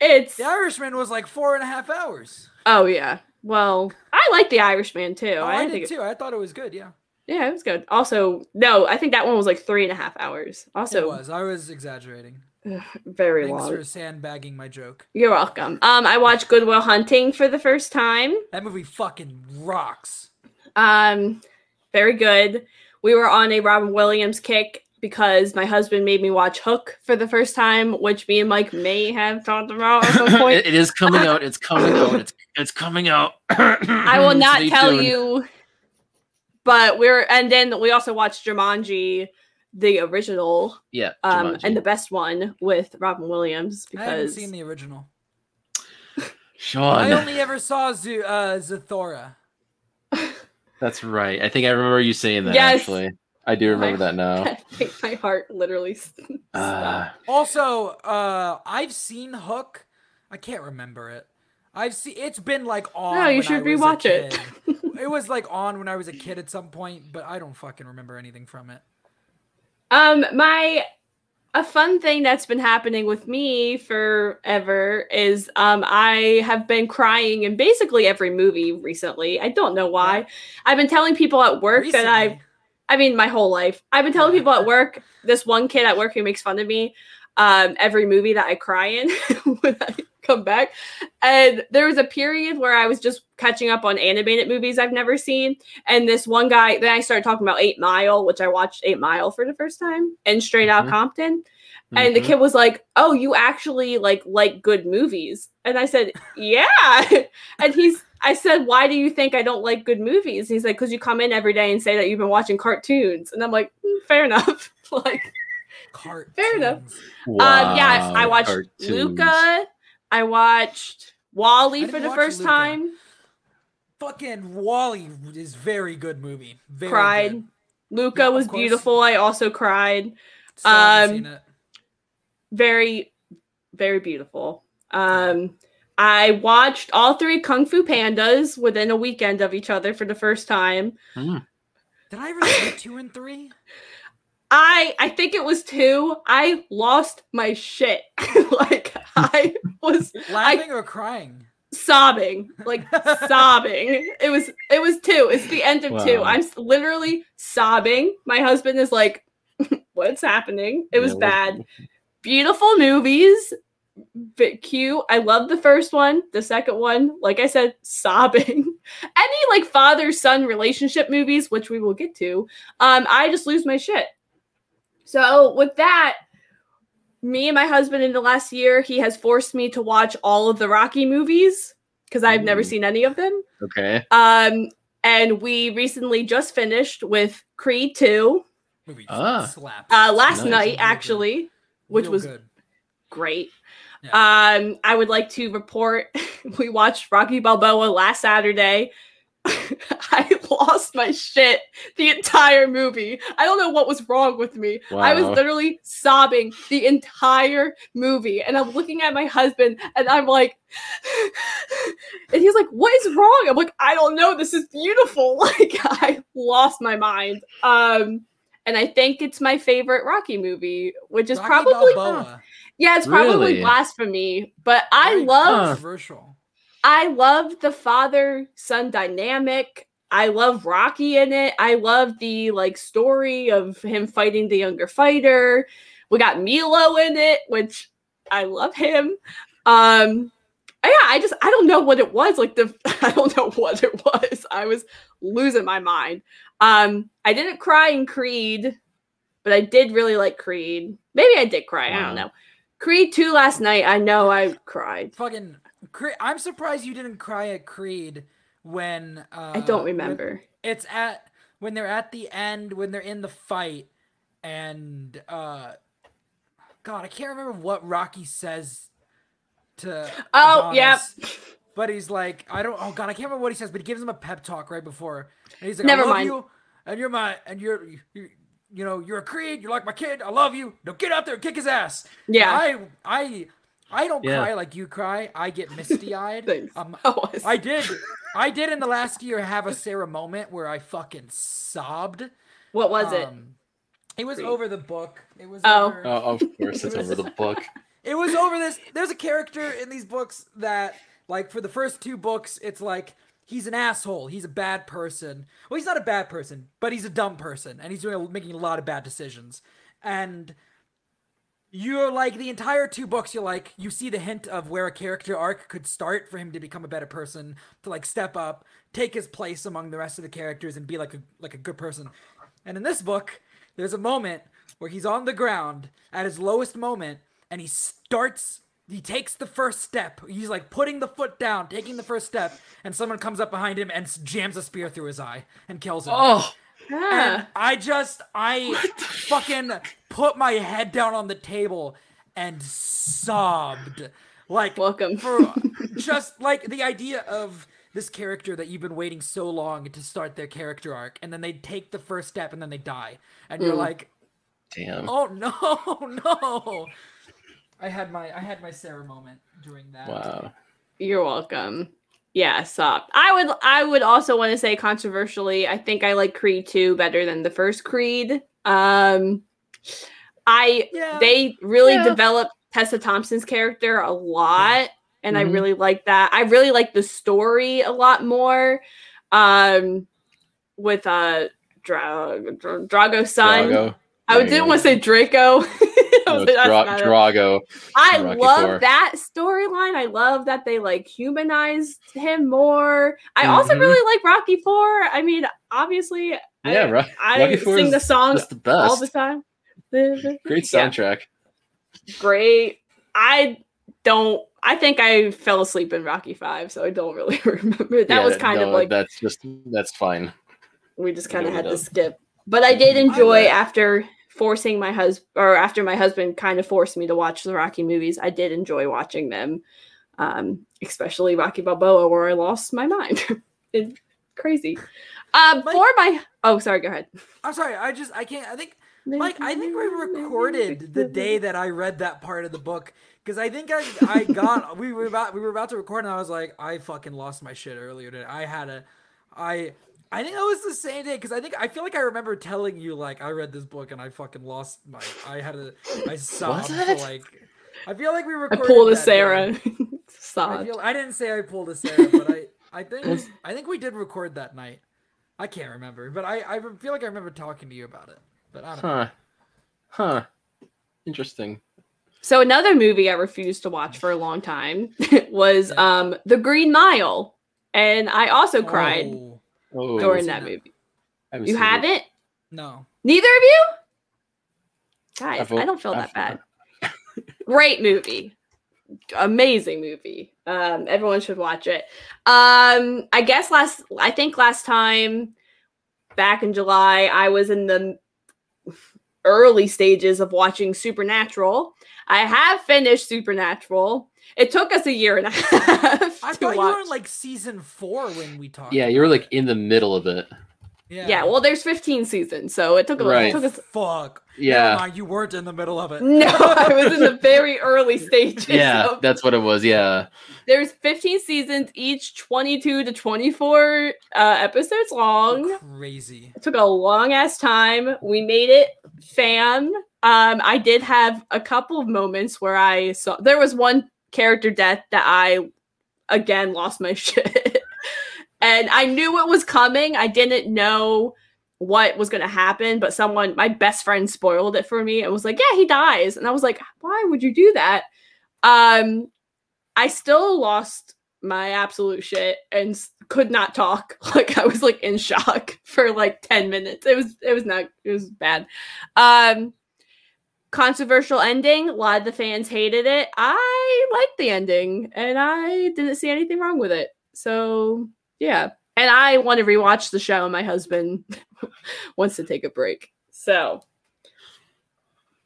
it's. The Irishman was like four and a half hours. Oh yeah. Well, I like The Irishman too. Oh, I, I didn't think. too. I thought it was good. Yeah. Yeah, it was good. Also, no, I think that one was like three and a half hours. it Also, was. I was exaggerating. very Thanks long. for sandbagging my joke. You're welcome. Um, I watched Good Will Hunting for the first time. That movie fucking rocks. Um, very good. We were on a Robin Williams kick because my husband made me watch Hook for the first time, which me and Mike may have talked about at some point. it, it is coming out. It's coming out. It's it's coming out. I will not Stay tell tuned. you. But we're and then we also watched Jumanji, the original, Yeah. um, Jumanji. and the best one with Robin Williams I haven't because seen the original. Sean. I only ever saw Z- uh, Zathura. That's right. I think I remember you saying that. Yes. Actually, I do remember that now. I think my heart literally stopped. Uh, Also, uh, I've seen Hook. I can't remember it. I've seen. It's been like on. No, you when should I was a rewatch it. kid. it was like on when I was a kid at some point, but I don't fucking remember anything from it. Um, my a fun thing that's been happening with me forever is um I have been crying in basically every movie recently. I don't know why. I've been telling people at work that I Recently. I mean my whole life. I've been telling people at work, this one kid at work who makes fun of me, um, every movie that I cry in I come back. And there was a period where I was just catching up on animated movies I've never seen. And this one guy, then I started talking about Eight Mile, which I watched Eight Mile for the first time, and Straight Out Mhm. Compton. And the mhm. kid was like, "Oh, you actually like like good movies?" And I said, "Yeah." and he's, I said, "Why do you think I don't like good movies?" he's like, "Cause you come in every day and say that you've been watching cartoons." And I'm like, "Mm, "Fair enough." like, Cartoons. Fair enough. Wow, um, yeah, I watched cartoons. Luca. I watched WALL-E I for the first Luca. time. Fucking WALL-E is very good movie. Very cried. good. Luca Yeah, was beautiful. I also cried. Still Um, seen it. Very, very beautiful. Um, I watched all three Kung Fu Pandas within a weekend of each other for the first time. Hmm. Did I ever see two and three? I I think it was two. I lost my shit. like I was Laughing or crying? sobbing, like sobbing. It was it was two. It's the end of two. I'm literally sobbing. My husband is like, "What's happening?" It was Yeah, what- bad. Beautiful movies, bit cute. I love the first one. The second one, like I said, sobbing. Any like father son relationship movies, which we will get to, um, I just lose my shit. So with that, me and my husband in the last year, he has forced me to watch all of the Rocky movies because I've never seen any of them. Okay. Um, and we recently just finished with Creed 2 Movie Ah. slaps. uh, last Nice. night, Real actually, which Real was good. great. Yeah. Um, I would like to report we watched Rocky Balboa last Saturday. I lost my shit the entire movie. I don't know what was wrong with me. I was literally sobbing the entire movie. And I'm looking at my husband and I'm like, and he's like, what is wrong? I'm like, I don't know. This is beautiful. Like I lost my mind. Um, and I think it's my favorite Rocky movie, which is Rocky probably Balboa. yeah, it's probably Really? blasphemy, but I Very love controversial. I love the father son dynamic. I love Rocky in it. I love the like story of him fighting the younger fighter. We got Milo in it, which I love him. Um yeah, I just I don't know what it was. Like the I don't know what it was. I was losing my mind. Um I didn't cry in Creed, but I did really like Creed. Maybe I did cry. I don't know. Creed 2 last night, I know I cried. Fucking. Cre- I'm surprised you didn't cry at Creed when. Uh, I don't when- remember. it's at when they're at the end when they're in the fight and uh god i can't remember what rocky says to Oh, yeah. Adonis, but he's like i don't oh god i can't remember what he says but he gives him a pep talk right before and he's like Never I love mind. you and you're my and you're you, you know you're a creed you're like my kid i love you now get out there and kick his ass Yeah. i i i don't Yeah. cry like you cry i get misty-eyed Thanks. um, I was. I did. I did in the last year have a Sarah moment where I fucking sobbed. What was it? Um, It was Creed. over the book. It was Oh. over. Oh, of course, it's over the book. It was over this. There's a character in these books that, like, for the first two books, it's like he's an asshole. He's a bad person. Well, he's not a bad person, but he's a dumb person, and he's doing a, making a lot of bad decisions. And you're like the entire two books. You're like you see the hint of where a character arc could start for him to become a better person, to like step up, take his place among the rest of the characters, and be like a like a good person. And in this book, there's a moment where he's on the ground at his lowest moment, and he starts he takes the first step. He's like putting the foot down, taking the first step, and someone comes up behind him and jams a spear through his eye and kills him. Oh, And I just, I fucking put my head down on the table and sobbed. Like, Welcome. for just like the idea of this character that you've been waiting so long to start their character arc, and then they take the first step and then they die. And you're Mm. like, damn. oh no, no. I had my I had my Sarah moment during that. Wow. You're welcome. Yeah, stop. I would I would also want to say controversially, I think I like Creed 2 better than the first Creed. Um I Yeah. they really Yeah. developed Tessa Thompson's character a lot and I Mhm. really like that. I really like the story a lot more um with uh Dra- Dra- Drago's son. Drago. I didn't want to say Draco. I No, Dra- that's not a- Drago. I love that storyline. I love that they like humanized him more. I also Mhm. really like Rocky Four. I mean, obviously, Yeah, I, Ro- I Rocky Four sing is the song the best. all the time. Great Yeah, soundtrack. great. I don't. I think I fell asleep in Rocky Five, so I don't really remember. That Yeah, was kind of like that's just that's fine. we just kind of had to skip. But I did enjoy bet. after forcing my husband, or after my husband kind of forced me to watch the Rocky movies. I did enjoy watching them, um, especially Rocky Balboa, where I lost my mind. it's crazy. Um, Mike- for my oh, sorry, go ahead. I'm sorry, I just I can't I think Mike, I think we recorded the day that I read that part of the book because I think I I got we were about we were about to record and I was like I fucking lost my shit earlier today. I had a I I think that was the same day because I think I feel like I remember telling you like I read this book and I fucking lost my I had a I sobbed for it? like I feel like we I recorded pulled a that day. Sarah. I feel I didn't say I pulled a Sarah, but I I think I think we did record that night. I can't remember, but I I feel like I remember talking to you about it. But I don't know. Huh. Huh. Interesting. So another movie I refused to watch for a long time was Yeah. um The Green Mile, and I also cried Oh, Oh, during seen that that. movie. haven't You it. haven't? no. Neither of you? Guys, I've- I don't feel I've- that bad. Great movie. Amazing movie. Um, everyone should watch it. Um, I guess last I think last time back in July, I was in the early stages of watching Supernatural. I have finished Supernatural. It took us a year and a half. I to thought you were watch. like season four when we talked. Yeah, you were like in the middle of it. yeah. yeah, well, there's 15 seasons, so it took a Right. it took us Fuck. Yeah. Never mind, you weren't in the middle of it. No, I was in the very early stages. Yeah, of- that's what it was. Yeah. there's 15 seasons, each 22 to 24 uh, episodes long. Crazy. It took a long ass time. We made it, fam. Um, I did have a couple of moments where I saw there was one character death that I again lost my shit. and I knew it was coming. I didn't know what was going to happen, but someone, my best friend, spoiled it for me and was like, "Yeah, he dies," and I was like, "Why would you do that?" Um, I still lost my absolute shit and could not talk. Like I was like in shock for like ten minutes. It was it was not it was bad. Um, controversial ending. A lot of the fans hated it. I liked the ending, and I didn't see anything wrong with it. So yeah, and I want to rewatch the show. My husband wants to take a break. So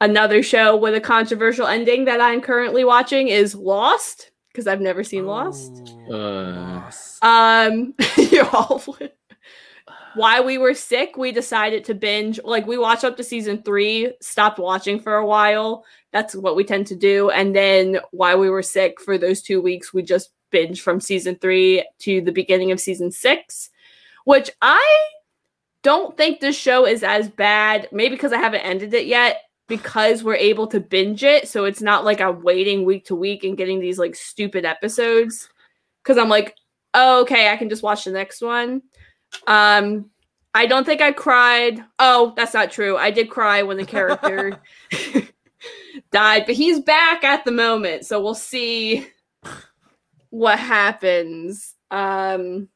another show with a controversial ending that I'm currently watching is Lost because I've never seen Lost. Oh, Uh, Um, you all. While we were sick, we decided to binge. Like we watched up to season three, stopped watching for a while. That's what we tend to do. And then while we were sick for those two weeks, we just binge from season three to the beginning of season six, which I don't think this show is as bad. Maybe because I haven't ended it yet. Because we're able to binge it, so it's not like I'm waiting week to week and getting these like stupid episodes. Because I'm like, oh, okay, I can just watch the next one. Um, I don't think I cried. Oh, that's not true. I did cry when the character died, but he's back at the moment, so we'll see what happens. Um,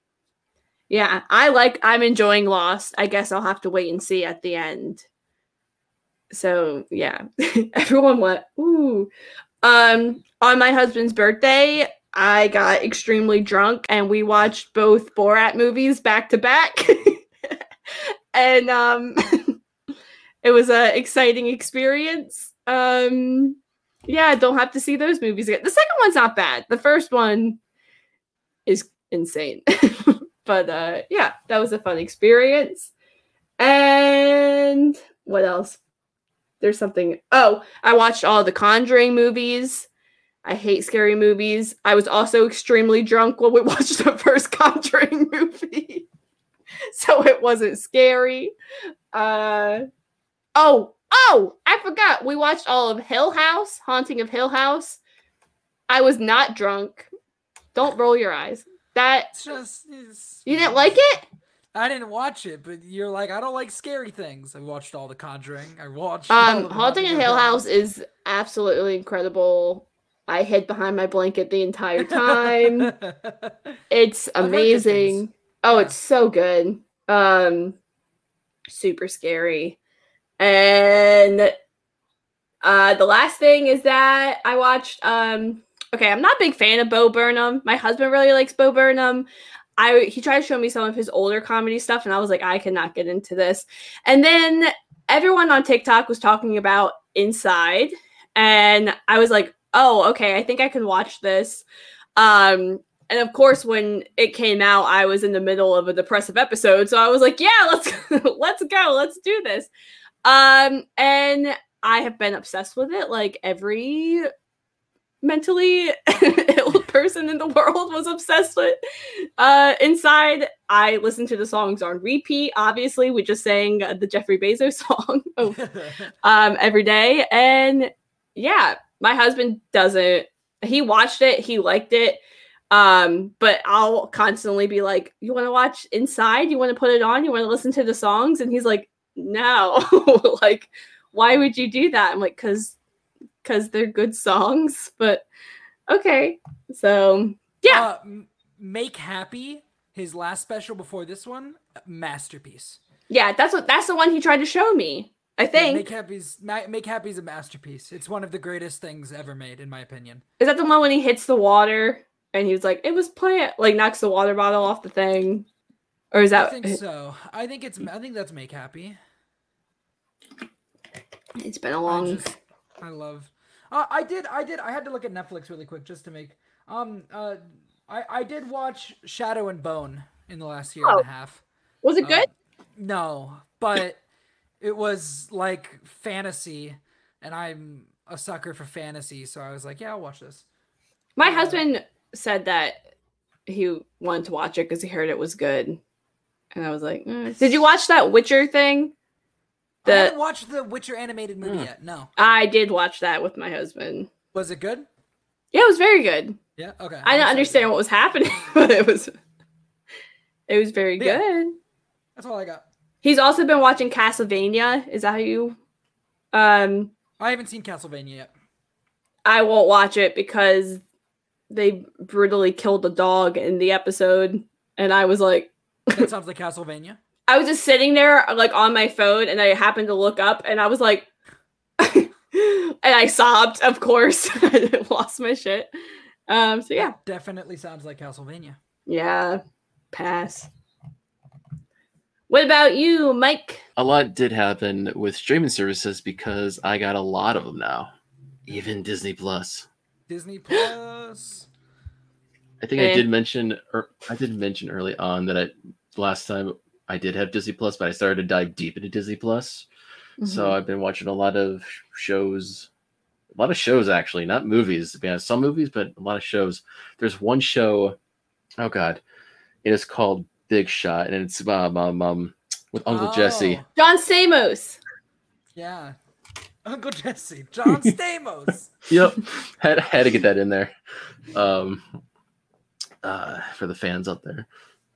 yeah, I like. I'm enjoying Lost. I guess I'll have to wait and see at the end. So yeah, everyone went ooh. Um, on my husband's birthday, I got extremely drunk and we watched both Borat movies back to back. and um it was a exciting experience. Um yeah, don't have to see those movies again. The second one's not bad. The first one is insane. but uh yeah, that was a fun experience. And what else? There's something. Oh, I watched all the Conjuring movies. I hate scary movies. I was also extremely drunk when we watched the first Conjuring movie. so it wasn't scary. Uh oh, oh, I forgot. We watched all of Hill House, Haunting of Hill House. I was not drunk. Don't roll your eyes. That It's just it's, you didn't like it? I didn't watch it, but you're like, I don't like scary things. I watched all the Conjuring. I watched Um Haunting of Hill House is absolutely incredible. I hid behind my blanket the entire time. It's I've heard good amazing. Oh, Yeah. it's so good. Um super scary. And uh the last thing is that I watched um okay, I'm not a big fan of Bo Burnham. My husband really likes Bo Burnham. I he tried to show me some of his older comedy stuff and I was like I cannot get into this. And then everyone on TikTok was talking about Inside and I was like, "Oh, okay, I think I can watch this." Um and of course when it came out i was in the middle of a depressive episode so i was like yeah let's let's go let's do this um and i have been obsessed with it like every mentally ill person in the world was obsessed with uh inside i listened to the songs on repeat obviously we just sang the jeffrey bezos song um every day and yeah my husband doesn't he watched it he liked it um but i'll constantly be like you want to watch inside? You want to put it on? You want to listen to the songs? And he's like no. Like why would you do that? I'm like because because they're good songs but okay. So yeah. Uh, Make Happy, his last special before this one, masterpiece. yeah that's what that's the one he tried to show me i Yeah, think Make Happy's Make Happy's a masterpiece. It's one of the greatest things ever made, in my opinion. is that the one when he hits the water and he was like it was plant like knocks the water bottle off the thing or is that I think so. I think it's. I think that's Make Happy. It's been a long just, I love. Uh, I did. I did. I had to look at Netflix really quick just to make. Um. Uh. I. I did watch Shadow and Bone in the last year Oh. and a half. was it good Uh, no, but it was like fantasy, and I'm a sucker for fantasy, so I was like, yeah, I'll watch this. My Uh, husband said that he wanted to watch it because he heard it was good, and I was like, "Mm." "Did you watch that Witcher thing?" I The haven't watched the Witcher animated movie Hmm. yet. No, I did watch that with my husband. was it good? Yeah, it was very good. Yeah. Okay. I didn't understand what was happening, but it was it was very Yeah. good. That's all I got. He's also been watching Castlevania. Is that how you? Um, I haven't seen Castlevania yet. I won't watch it because they brutally killed a dog in the episode, and I was like, That sounds like Castlevania. I was just sitting there like on my phone and I happened to look up and I was like and I sobbed, of course. I lost my shit. Um so yeah. Definitely sounds like Castlevania. Yeah. Pass. What about you, Mike? A lot did happen with streaming services because I got a lot of them now, even Disney Plus. Disney Plus. I think. I did mention, or I did mention early on that I last time I did have Disney Plus, but I started to dive deep into Disney Plus. So Mm-hmm. I've been watching a lot of shows, a lot of shows actually, not movies. Yeah, some movies, but a lot of shows. There's one show, oh god, it is called Big Shot, and it's um, um, um with Uncle Jesse. Oh, John Stamos. Yeah. Uncle Jesse. John Stamos. Yep, had had to get that in there. Um, uh, for the fans out there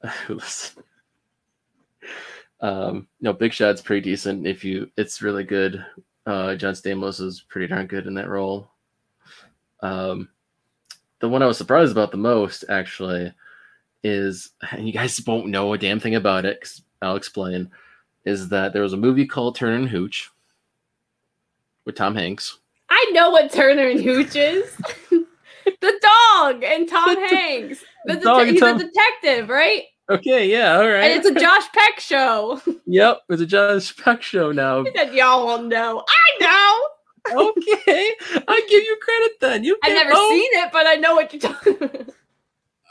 who listen. Um, no, Big Shot's pretty decent. If you, it's really good. Uh, John Stamos is pretty darn good in that role. Um, the one I was surprised about the most, actually, is and you guys won't know a damn thing about it. Cause I'll explain. Is that there was a movie called Turner and Hooch with Tom Hanks. I know what Turner and Hooch is. the dog and Tom Hanks. The, dog he's Tom- a detective, right? Okay, yeah, all right. And it's a Josh Peck show. yep, it's a Josh Peck show now. that y'all will know. I know. okay, I give you credit then. You I've never seen it, but I know what you're talking about.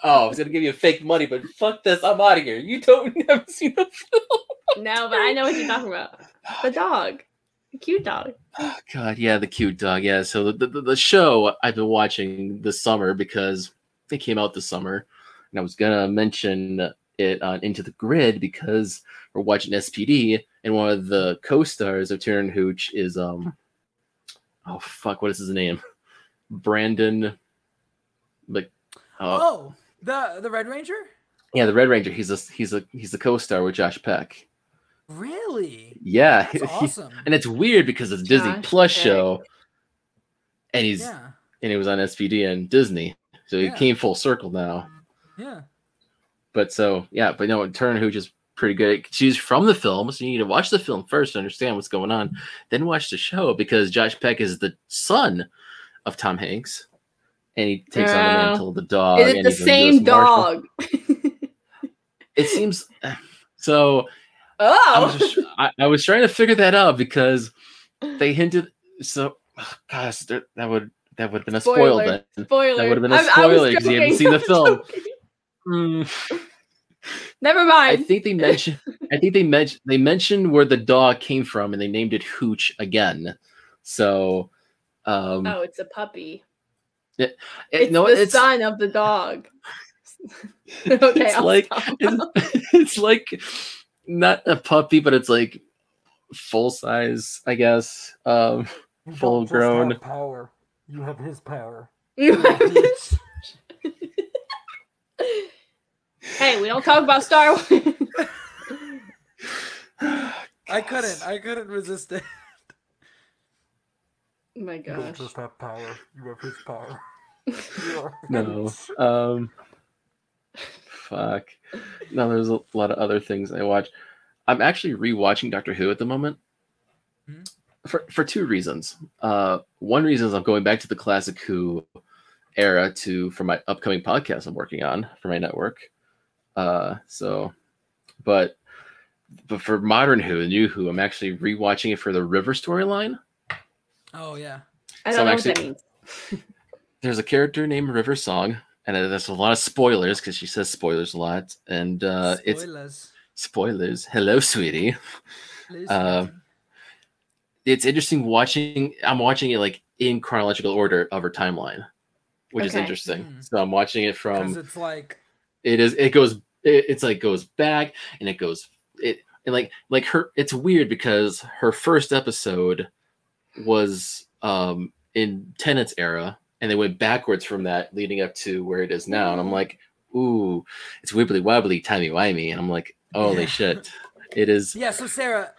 Oh, I was gonna give you fake money, but fuck this. I'm out of here. You don't never seen the film. No, but I know what you're talking about. The dog. The cute dog. Oh, God, yeah, the cute dog. Yeah, so the, the the show I've been watching this summer because it came out this summer, and I was gonna mention it on Into the Grid because we're watching SPD, and one of the co-stars of Turner and Hooch is um, oh fuck, what is his name? Brandon, like, uh, Oh, the the Red Ranger? yeah, the Red Ranger. He's a he's a he's a co-star with Josh Peck. Really? Yeah, That's he- awesome. and it's weird because it's a Disney Josh Plus Peck. show, and he's yeah. and it was on SPD and Disney, so he Yeah. came full circle now. Yeah. But so yeah, but no, Turner Hooch just pretty good. She's from the film, so you need to watch the film first to understand what's going on, then watch the show because Josh Peck is the son of Tom Hanks, and he takes on the Oh. mantle of the dog. Is it the same dog? It seems so. I oh. was, just, I, I was trying to figure that out because they hinted. So, gosh, that that would that would have been a spoil Spoiler. then. Spoiler. That would have been a spoiler 'cause you haven't seen the film. Mm. Never mind. I think they mentioned. I think they mentioned they mentioned where the dog came from, and they named it Hooch again. So, um, oh, it's a puppy. It- It's no, the it's son of the dog. okay, it's I'll like stop. it's, it's like not a puppy, but it's like full size, I guess. Um, You Full grown. power. You have his power. You have to- hey, we don't talk about Star Wars. I couldn't. I couldn't resist it. My gosh. have power. You have his power. no. Um, fuck. No, there's a lot of other things I watch. I'm actually rewatching Doctor Who at the moment Hmm. for for two reasons. Uh, one reason is I'm going back to the classic Who era to for my upcoming podcast I'm working on for my network. Uh, so, but but for modern Who, the new Who, I'm actually rewatching it for the River storyline. Oh yeah. I don't I'm know what that means. there's a character named River Song, and there's a lot of spoilers because she says spoilers a lot. And uh, it's Spoilers. spoilers. Hello, sweetie. Please, uh, It's interesting watching. I'm watching it like in chronological order of her timeline, which is interesting. Mm. So I'm watching it from. it's like It is. It goes. It, it's like goes back and it goes. It and like like her. It's weird because her first episode was um in Tennant's era, and they went backwards from that, leading up to where it is now. And I'm like, ooh, it's wibbly wobbly, timey wimey, and I'm like, holy Yeah. shit, it is. yeah. So Sarah,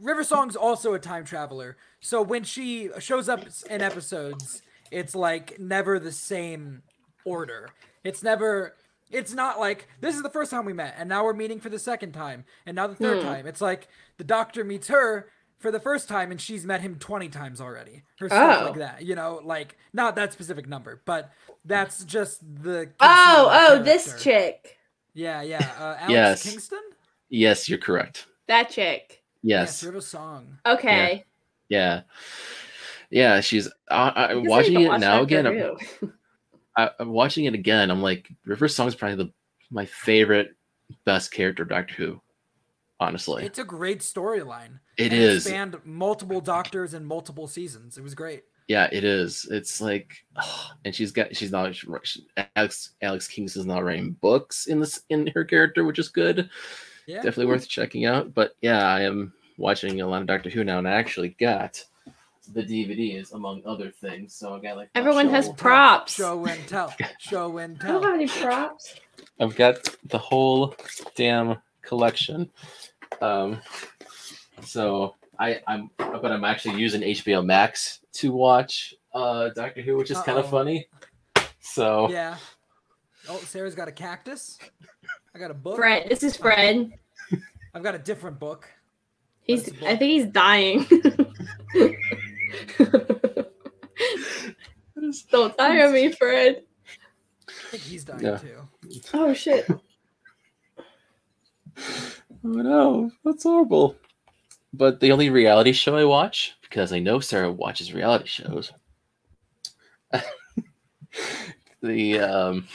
River Song's also a time traveler. So when she shows up in episodes, it's like never the same order. It's never. It's not like this is the first time we met, and now we're meeting for the second time, and now the third Hmm. time. It's like the doctor meets her for the first time, and she's met him twenty times already. Her stuff Oh. like that, you know, like not that specific number, but that's just the. Oh, oh, the this chick. Yeah, yeah. Uh, Alex Yes. Kingston. Yes, you're correct. That chick. Yes, River Song. Okay. yeah, yeah. She's. I, I, I guess I watching it watch now again. I'm, I, I'm watching it again. I'm like, River Song's probably the my favorite, best character of Doctor Who. Honestly, It's a great storyline. it and is. spanned multiple doctors and multiple seasons. It was great. Yeah, it is. It's like, and she's got she's not she, Alex Alex Kingston's not writing books in this in her character, which is good. Yeah. Definitely worth checking out. But yeah, I am watching a lot of Doctor Who now, and I actually got the DVDs, among other things. So I got like Everyone has props. Show and tell. Show and tell. I don't have any props. I've got the whole damn collection. Um, so I, I'm, but I'm actually using HBO Max to watch uh Doctor Who, which is kind of funny. So Yeah. Oh, Sarah's got a cactus. I got a book. Fred, this is Fred. I've got a different book. He's. That's a I book. think he's dying. Don't die on me, Fred. I think he's dying Yeah. too. Oh shit. Oh no, that's horrible. But the only reality show I watch, because I know Sarah watches reality shows, the um,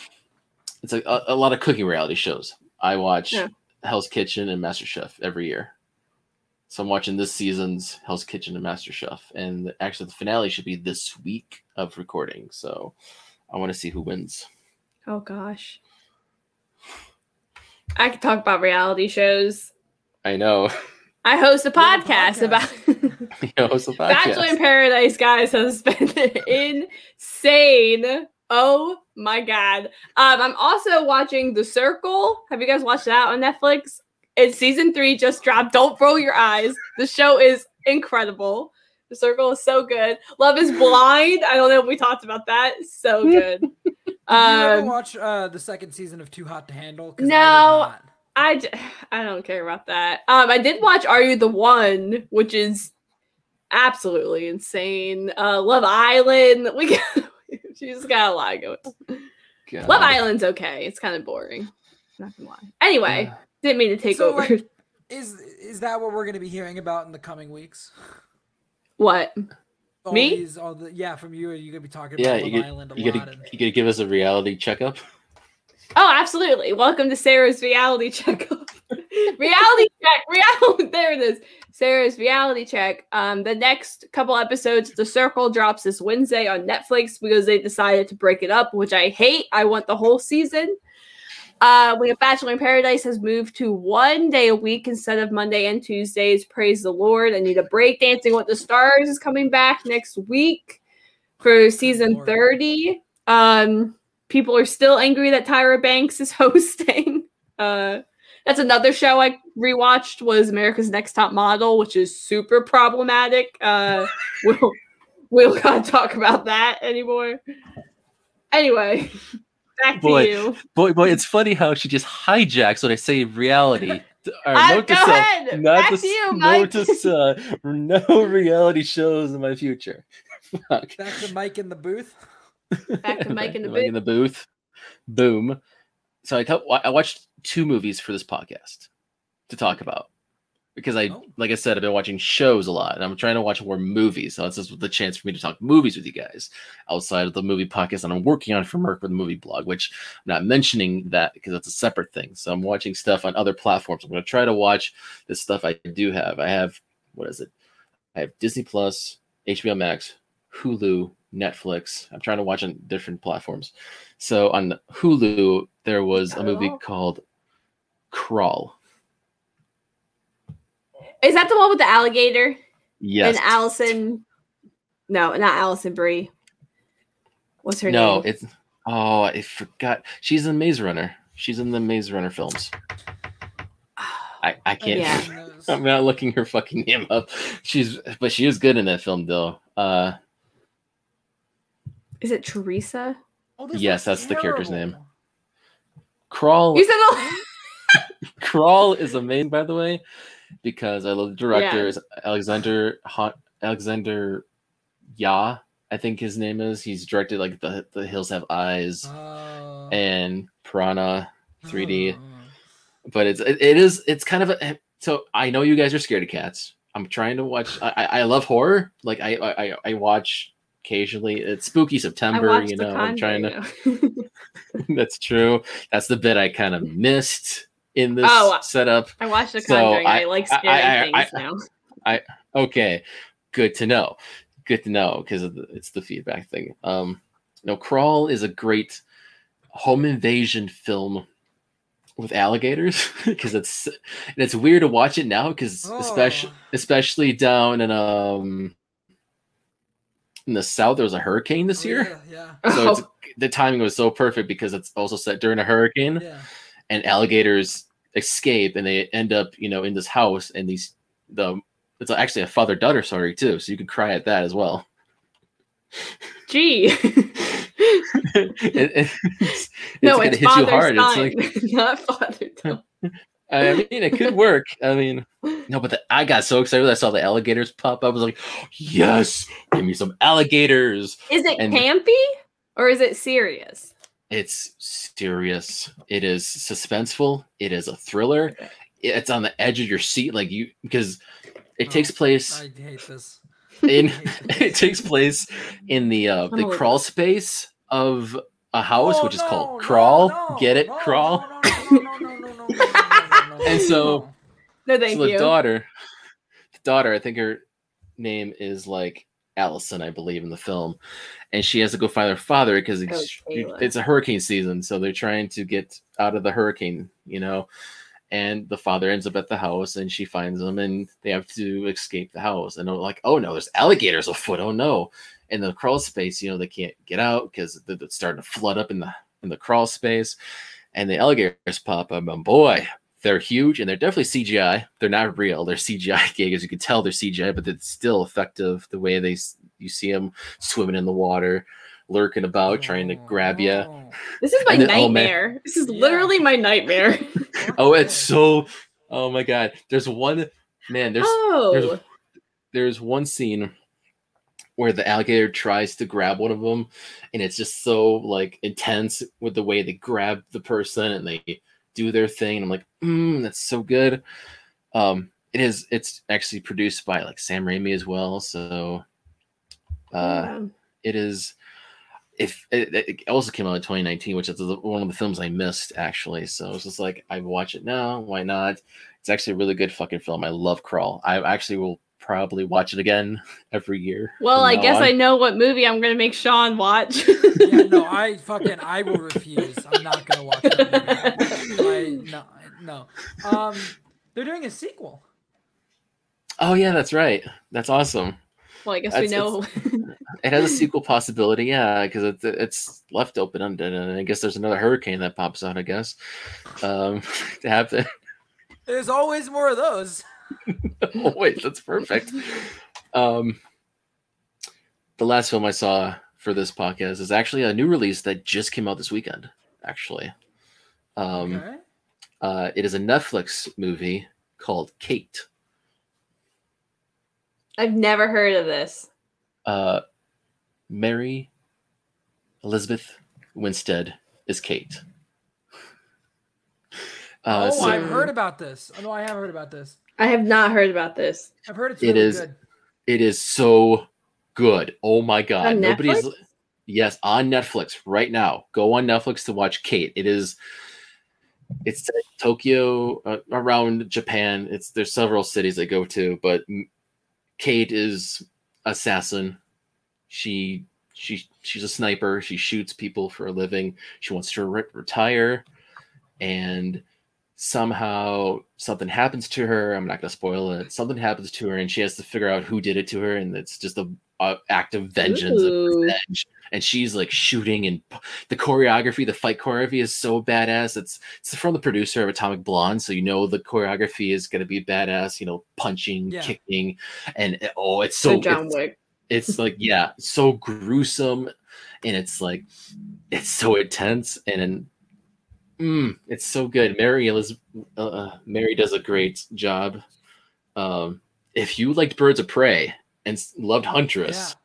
it's a, a, a lot of cooking reality shows. I watch Yeah. Hell's Kitchen and MasterChef every year. So I'm watching this season's Hell's Kitchen and MasterChef, and actually the finale should be this week of recording. So I want to see who wins. Oh gosh. I could talk about reality shows. I know. I host a You have a podcast, podcast. about you know, it's a Bachelor in. Paradise, guys, has been insane. Oh my god. Um, I'm also watching The Circle. Have you guys watched that on Netflix? It's season three just dropped. Don't roll your eyes. The show is incredible. The Circle is so good. Love is Blind. I don't know if we talked about that. So good. Did you ever Um, watch uh, the second season of Too Hot to Handle? No. not. I, j- I don't care about that. Um, I did watch Are You the One, which is absolutely insane. Uh, Love Island. We got, she's got a lot going. God. Love Island's okay. It's kind of boring. Not gonna lie. Anyway, Yeah. didn't mean to take So, over. like, Is is that what we're going to be hearing about in the coming weeks? what? All Me? These, all the, yeah, from you. Are you going to be talking Yeah, about you Love get- Island a You lot? gotta, and- you gonna give us a reality checkup. Oh, absolutely. Welcome to Sarah's reality checkup. reality check. Reality. There it is. Sarah's reality check. Um, the next couple episodes, The Circle drops this Wednesday on Netflix because they decided to break it up, which I hate. I want the whole season. Uh, we have Bachelor in Paradise has moved to one day a week instead of Monday and Tuesdays. Praise the Lord. I need a break. Dancing with the Stars is coming back next week for season Lord. 30. Um, people are still angry that Tyra Banks is hosting. Uh, that's another show I rewatched was America's Next Top Model, which is super problematic. Uh, we'll we'll not talk about that anymore. Anyway, back Boy. to you. Boy, boy, it's funny how she just hijacks when I say reality. Or Uh, note to go self, ahead. not Back to, to you, s- Mike. note to uh, no reality shows in my future. Fuck. Back to Mike in the booth. Back to Mike in the Mike in the booth. Boom. So I, tell, I watched two movies for this podcast to talk about because I, Oh. like I said, I've been watching shows a lot, and I'm trying to watch more movies. So this is the chance for me to talk movies with you guys outside of the movie podcast that I'm working on for Merc with the movie blog, which I'm not mentioning that because that's a separate thing. So I'm watching stuff on other platforms. I'm going to try to watch the stuff I do have. I have what is it? I have Disney Plus, HBO Max, Hulu, Netflix. I'm trying to watch on different platforms. So on Hulu, there was a movie oh. called Crawl. Is that the one with the alligator Yes. and Allison? No, not Alison Brie. What's her no, name? No, it's oh, I forgot. She's in Maze Runner. She's in the Maze Runner films. I, I can't. Yeah. I'm not looking her fucking name up. She's but she is good in that film though. Uh Is it Teresa? Oh, Yes, looks that's the character's name. Crawl You said the- Crawl is amazing by the way, because I love the director Alexander Han- Alexander Ya, I think his name is. He's directed like the the Hills Have Eyes Oh. and Piranha 3D. Oh. but it's it, it is it's kind of a so I know you guys are scared of cats. I'm trying to watch. I I, I love horror. Like I, I I watch occasionally. It's spooky September. You know, I'm trying to. That's true. That's the bit I kind of missed in this Oh, setup. I watched The So, Conjuring. I, I- like scary I- I- things now. I okay, good to know. Good to know because it's the feedback thing. Um, no, Crawl is a great home invasion film with alligators because it's and it's weird to watch it now because especially Oh. especially down in um in the south there was a hurricane this Oh, year. Yeah, yeah. So it's, Oh, the timing was so perfect because it's also set during a hurricane yeah. And alligators escape and they end up, you know, in this house and these the it's actually a father daughter story too, so you can cry at that as well. gee. It- it- it's, no, gonna it's hit you hard. son, It's like not father. son. I mean, it could work. I mean, no, but the, I got so excited when I saw the alligators pop up. I was like, yes, give me some alligators. Is it And- campy or is it serious? It's serious. It is suspenseful. It is a thriller. It's on the edge of your seat, like you because it oh, takes place. I hate this. In it takes place in the uh, the crawl space of a house, oh, which is no, called crawl. No, no, Get it, crawl. and so, no, thank so the daughter, the daughter, I think her name is like Allison, I believe, in the film, and she has to go find her father because it's, it's a hurricane season, so they're trying to get out of the hurricane, you know. And the father ends up at the house, and she finds him, and they have to escape the house. And they're like, "Oh no, there's alligators afoot! Oh no!" In the crawl space, you know, they can't get out because it's starting to flood up in the in the crawl space, and the alligators pop up. And boy, they're huge and they're definitely CGI. They're not real. They're CGI gigas. You can tell they're CGI, but it's still effective the way they you see them swimming in the water, lurking about, trying to grab you. Oh. This is my And then- oh, nightmare. this is Yeah. literally my nightmare. Oh, it's so. Oh my god. There's one man. There's oh, there's there's one scene where the alligator tries to grab one of them, and it's just so like intense with the way they grab the person and they do their thing. And I'm like, mm, that's so good. Um, it is. It's actually produced by like Sam Raimi as well. So, uh, yeah. it is. If it, it also came out in 2019, which is one of the films I missed actually. So it's just like I watch it now. Why not? It's actually a really good fucking film. I love Crawl. I actually will probably watch it again every year. well, I guess on. I know what movie I'm gonna make Sean watch. yeah, no, I fucking I will refuse. I'm not gonna watch that movie. I, no, no. Um, they're doing a sequel. Oh yeah, that's right. That's awesome. well, I guess we know. It has a sequel possibility, yeah, because it's it's left open ended, and I guess there's another hurricane that pops out. I guess um, to happen. There's always more of those. oh wait, that's perfect. Um, the last film I saw for this podcast is actually a new release that just came out this weekend. Actually, um, okay. Uh, it is a Netflix movie called Kate. I've never heard of this. Uh, Mary Elizabeth Winstead is Kate. Uh, oh, so I've heard about this. Oh, no, I have heard about this. I have not heard about this. I've heard it's It really is- good. it is so good. Oh my god! On Nobody's Netflix? yes on Netflix right now. Go on Netflix to watch Kate. It is. It's Tokyo uh, around Japan. It's there's several cities I go to, but Kate is assassin. She she she's a sniper. She shoots people for a living. She wants to re- retire, and somehow something happens to her. I'm not to spoil it. Something happens to her, and she has to figure out who did it to her, and it's just a, a act of vengeance. and Ooh. revenge. And she's like shooting, and the choreography, the fight choreography is so badass. It's it's from the producer of Atomic Blonde, so you know the choreography is going to be badass. You know, punching, Yeah. kicking, and oh, it's So so John it's, Wick. it's like yeah so gruesome and it's like it's so intense and mm, it's so good mary Elizabeth, uh, mary does a great job um if you liked birds of prey and loved huntress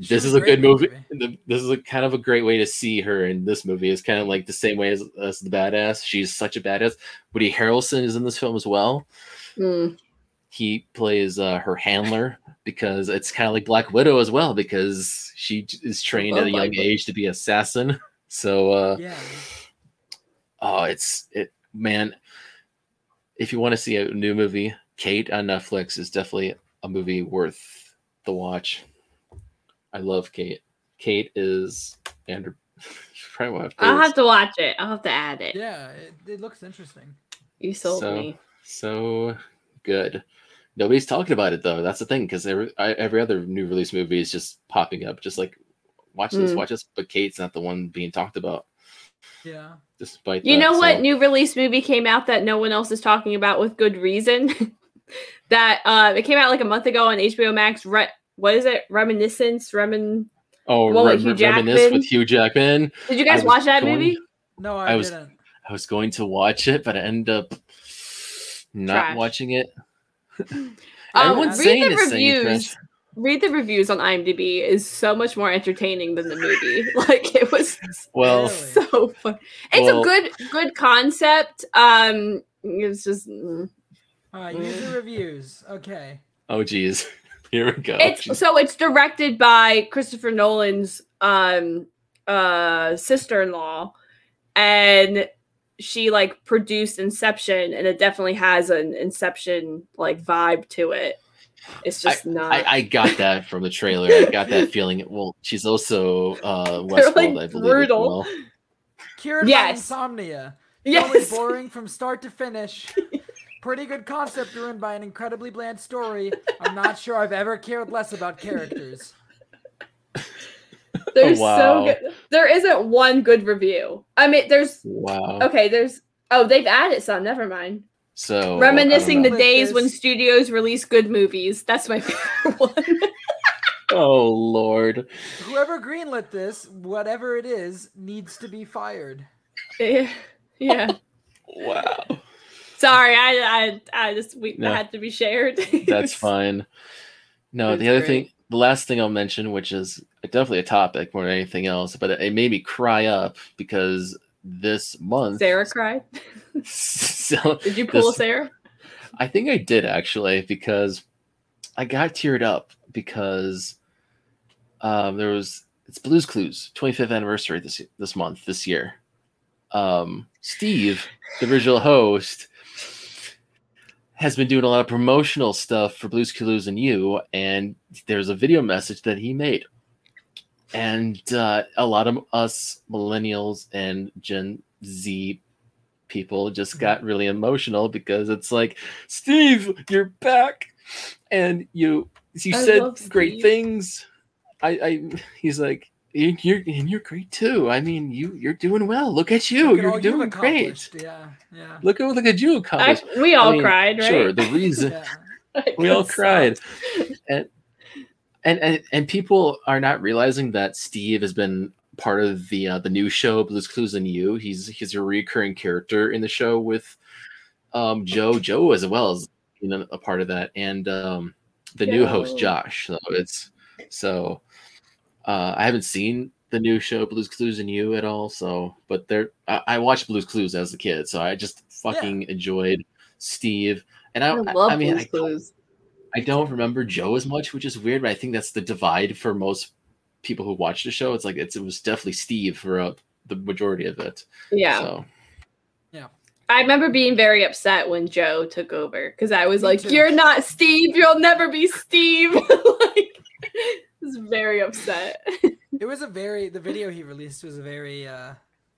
She this is a good movie movie. This is a kind of a great way to see her in this movie it's kind of like the same way as, as the badass she's such a badass woody harrelson is in this film as well Mm. he plays uh, her handler because it's kind of like Black Widow as well because she is trained at a young Black Widow. age to be assassin. So uh, Yeah. oh, it's it man. If you want to see a new movie, Kate on Netflix is definitely a movie worth the watch. I love Kate. Kate is Andrew. probably have to- I'll have to watch it. I'll have to add it. Yeah. It, it looks interesting. You sold So- me. so good. nobody's talking about it though. That's the thing because every I- every other new release movie is just popping up, just like watch this, Mm. watch this. But Kate's not the one being talked about, Yeah. despite You that, know what so- new release movie came out that no one else is talking about with good reason? that uh it came out like a month ago on HBO Max. Re- what is it? Reminiscence? Remin Oh, Well, re- with Hugh re- reminisce Jackman. with Hugh Jackman. Did you guys watch that going- movie? No, I, I was- didn't. I was going to watch it, but I ended up not Trash. watching it. Um, Everyone's read the it's saying reviews. Read the reviews on IMDb is so much more entertaining than the movie. Like it was Well, so fun. It's Well- a good good concept. Um it's just mm. All right, user reviews. Okay. oh geez, here we go. it's so it's directed by Christopher Nolan's um uh sister-in-law and she like produced Inception and it definitely has an Inception like vibe to it. It's just not I, I got that from the trailer. I got that feeling. Well, she's also uh, Westworld, like, I believe. as brutal. well. Cured Yes. by insomnia. Yes. yes. boring from start to finish. Pretty good concept ruined by an incredibly bland story. I'm not sure I've ever cared less about characters. They're Oh, wow. so good. There isn't one good review. I mean, there's Wow. okay. There's oh, they've added some. Never mind. So Reminiscing the days when studios release good movies. That's my favorite one. know. oh Lord. Whoever greenlit this, whatever it is, needs to be fired. yeah. yeah. Wow. Sorry, I I I just we No. had to be shared. That's fine. No, It's the other great. thing, the last thing I'll mention, which is definitely a topic more than anything else, but it, it made me cry up because this month, Sarah cried. so Did you pull This- Sarah? I think I did actually because I got teared up because um, there was it's Blues Clues 25th anniversary this this month this year. Um, Steve, the original host, has been doing a lot of promotional stuff for Blues Clues and you, and there's a video message that he made, and uh, a lot of us millennials and Gen Z people just got really emotional because it's like Steve, you're back, and you you I said great Steve. things. I, I he's like "You- you're and you're great too. I mean, you you're doing well. Look at you, Look at you're all you've doing great. Yeah, yeah. Look at look at you I, we all I mean, cried, right? Sure, the reason yeah. we all Good cried, and and and and people are not realizing that Steve has been part of the uh, the new show Blues Clues and You. He's he's a recurring character in the show with um Joe Joe as well as you know a part of that, and um the new host Josh. So it's so uh, I haven't seen the new show Blues Clues and You at all. So, but there I, I watched Blues Clues as a kid, so I just fucking enjoyed Steve. And I, I I, love I mean, Blues I don't, Clues. I don't remember Joe as much, which is weird. But I think that's the divide for most people who watch the show. It's like it's, it was definitely Steve for uh, the majority of it. Yeah. So Yeah. I remember being very upset when Joe took over because I was Me like, too. "You're not Steve. You'll never be Steve." like, I was very upset. It was a very the video he released was a very uh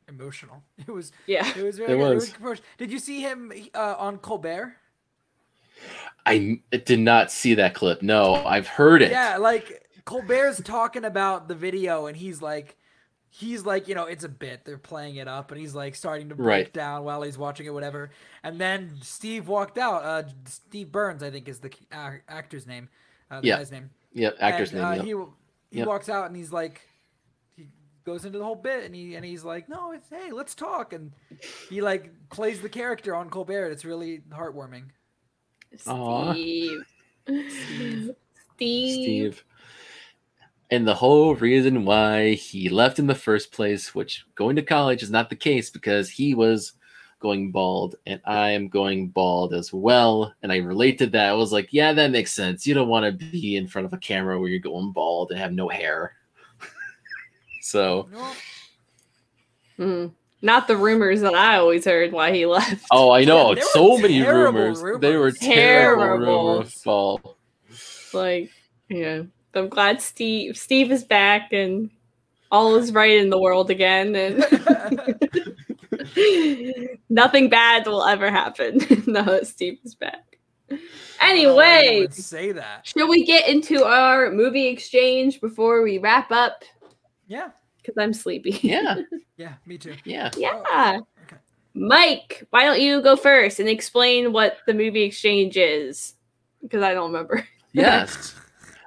emotional. It was yeah, it was very It good. was. Did you see him uh, on Colbert? I did not see that clip. No, I've heard it. Yeah, like Colbert's talking about the video and he's like he's like, you know, it's a bit. They're playing it up and he's like starting to break Right. down while he's watching it whatever. And then Steve walked out. Uh Steve Burns, I think is the ac- actor's name. Uh, the Yeah. guy's name. Yep, actor's And, name. uh, yep. He he Yep. walks out and he's like, he goes into the whole bit and he and he's like, no, it's hey, let's talk. And he like plays the character on Colbert. It's really heartwarming. Aw. Steve. Steve. Steve. And the whole reason why he left in the first place, which going to college is not the case because he was going bald and I am going bald as well. And I relate to that. I was like, yeah, that makes sense. You don't want to be in front of a camera where you're going bald and have no hair. so, No, Hmm. Not the rumors that I always heard why he left. oh, I know. Yeah, so many terrible rumors. They were terrible, Terrible. rumors. Paul. Like, yeah. I'm glad Steve Steve is back and all is right in the world again and nothing bad will ever happen now that Steve is back. I don't know why you Anyway, would say that. should we get into our movie exchange before we wrap up? Yeah, Because I'm sleepy. Yeah, yeah, me too. yeah. yeah. Okay. Mike, why don't you go first and explain what the movie exchange is? Because I don't remember. Yes.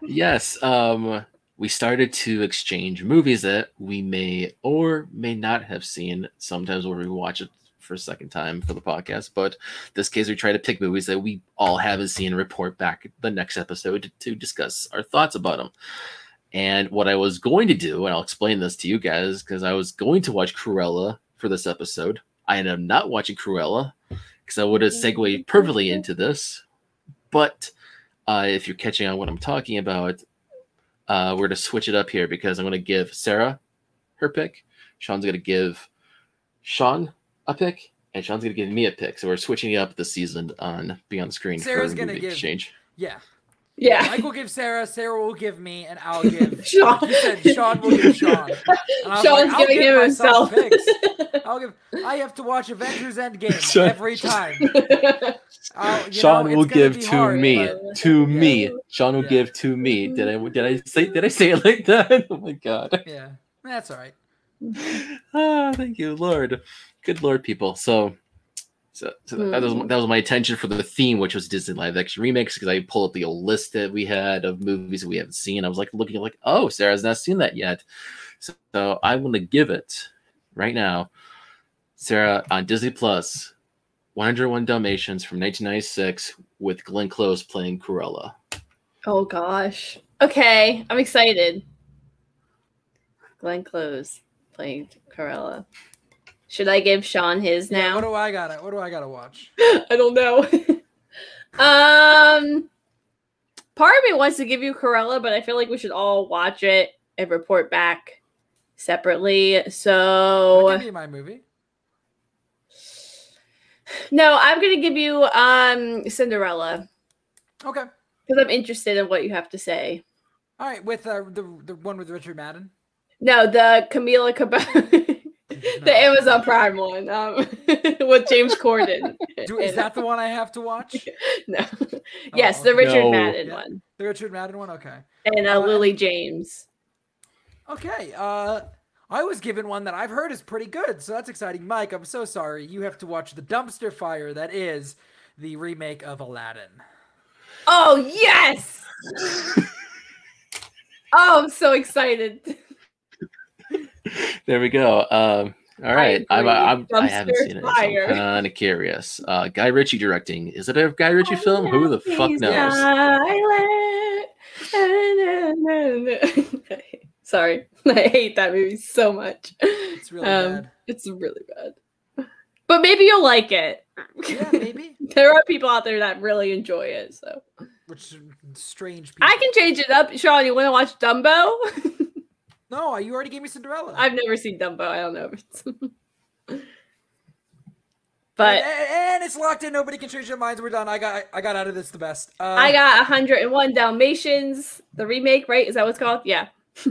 yes. Um, we started to exchange movies that we may or may not have seen. Sometimes we'll rewatch it for a second time for the podcast, but this case we try to pick movies that we all haven't seen and report back the next episode to discuss our thoughts about them. And what I was going to do, and I'll explain this to you guys, because I was going to watch Cruella for this episode. I ended up not watching Cruella because I would have segued perfectly into this. But uh, if you're catching on what I'm talking about, uh, we're going to switch it up here because I'm going to give Sarah her pick. Sean's going to give Sean a pick, and Sean's going to give me a pick. So we're switching up the season on Beyond the Screen Sarah's for gonna give- exchange. Yeah, Yeah. Mike will give Sarah, Sarah will give me, and I'll give. Sean. You said Sean will give Sean. And I was Sean's like, giving give him myself himself. picks. I'll give. I have to watch Avengers Endgame Sean- every time. I'll, Sean know, will give to hard, me, but- to Yeah. me. Sean will Yeah. give to me. Did I did I say did I say it like that? Oh my god. Yeah, that's all right. ah, thank you, Lord. Good Lord, people. So, so, so that was Hmm. that was my attention for the theme, which was Disney live action remakes, because I pulled up the old list that we had of movies that we haven't seen. I was like looking like, oh, Sarah's not seen that yet. So, so I want to give it right now, Sarah on Disney Plus, 101 Dalmatians from 1996 with Glenn Close playing Cruella. oh gosh. Okay, I'm excited. Glenn Close playing Cruella. Should I give Sean his Yeah, now? what do I gotta? What do I gotta watch? I don't know. um, part of me wants to give you Cruella, but I feel like we should all watch it and report back separately. So give you my movie. no, I'm gonna give you um Cinderella Okay. because I'm interested in what you have to say. All right, with uh, the the one with Richard Madden. No, the Camila Cabello, the Amazon Prime one, um, with James Corden. Do, is that the one I have to watch? no? yes, the. Richard No. Madden Yeah. one, The Richard Madden one. Okay. and uh, Uh, Lily James. Okay. Uh, I was given one that I've heard is pretty good, so that's exciting. Mike, I'm so sorry. You have to watch the dumpster fire that is the remake of Aladdin. Oh yes! oh, I'm so excited. There we go. Um, all right, I'm, agree. I'm, I haven't seen it. So. I'm kind of curious. Uh, Guy Ritchie directing. Is it a Guy Ritchie film? Who the fuck knows? Sorry, I hate that movie so much. It's really Um, bad. It's really bad. But maybe you'll like it. Yeah, maybe. there are people out there that really enjoy it, so Which strange people. I can change it up. Sean, you want to watch Dumbo? No, you already gave me Cinderella. I've never seen Dumbo. I don't know. If it's... And, but and it's locked in. Nobody can change their minds. We're done. I got I got out of this the best. Uh, I got 101 Dalmatians, the remake, right? Is that what's called? Yeah.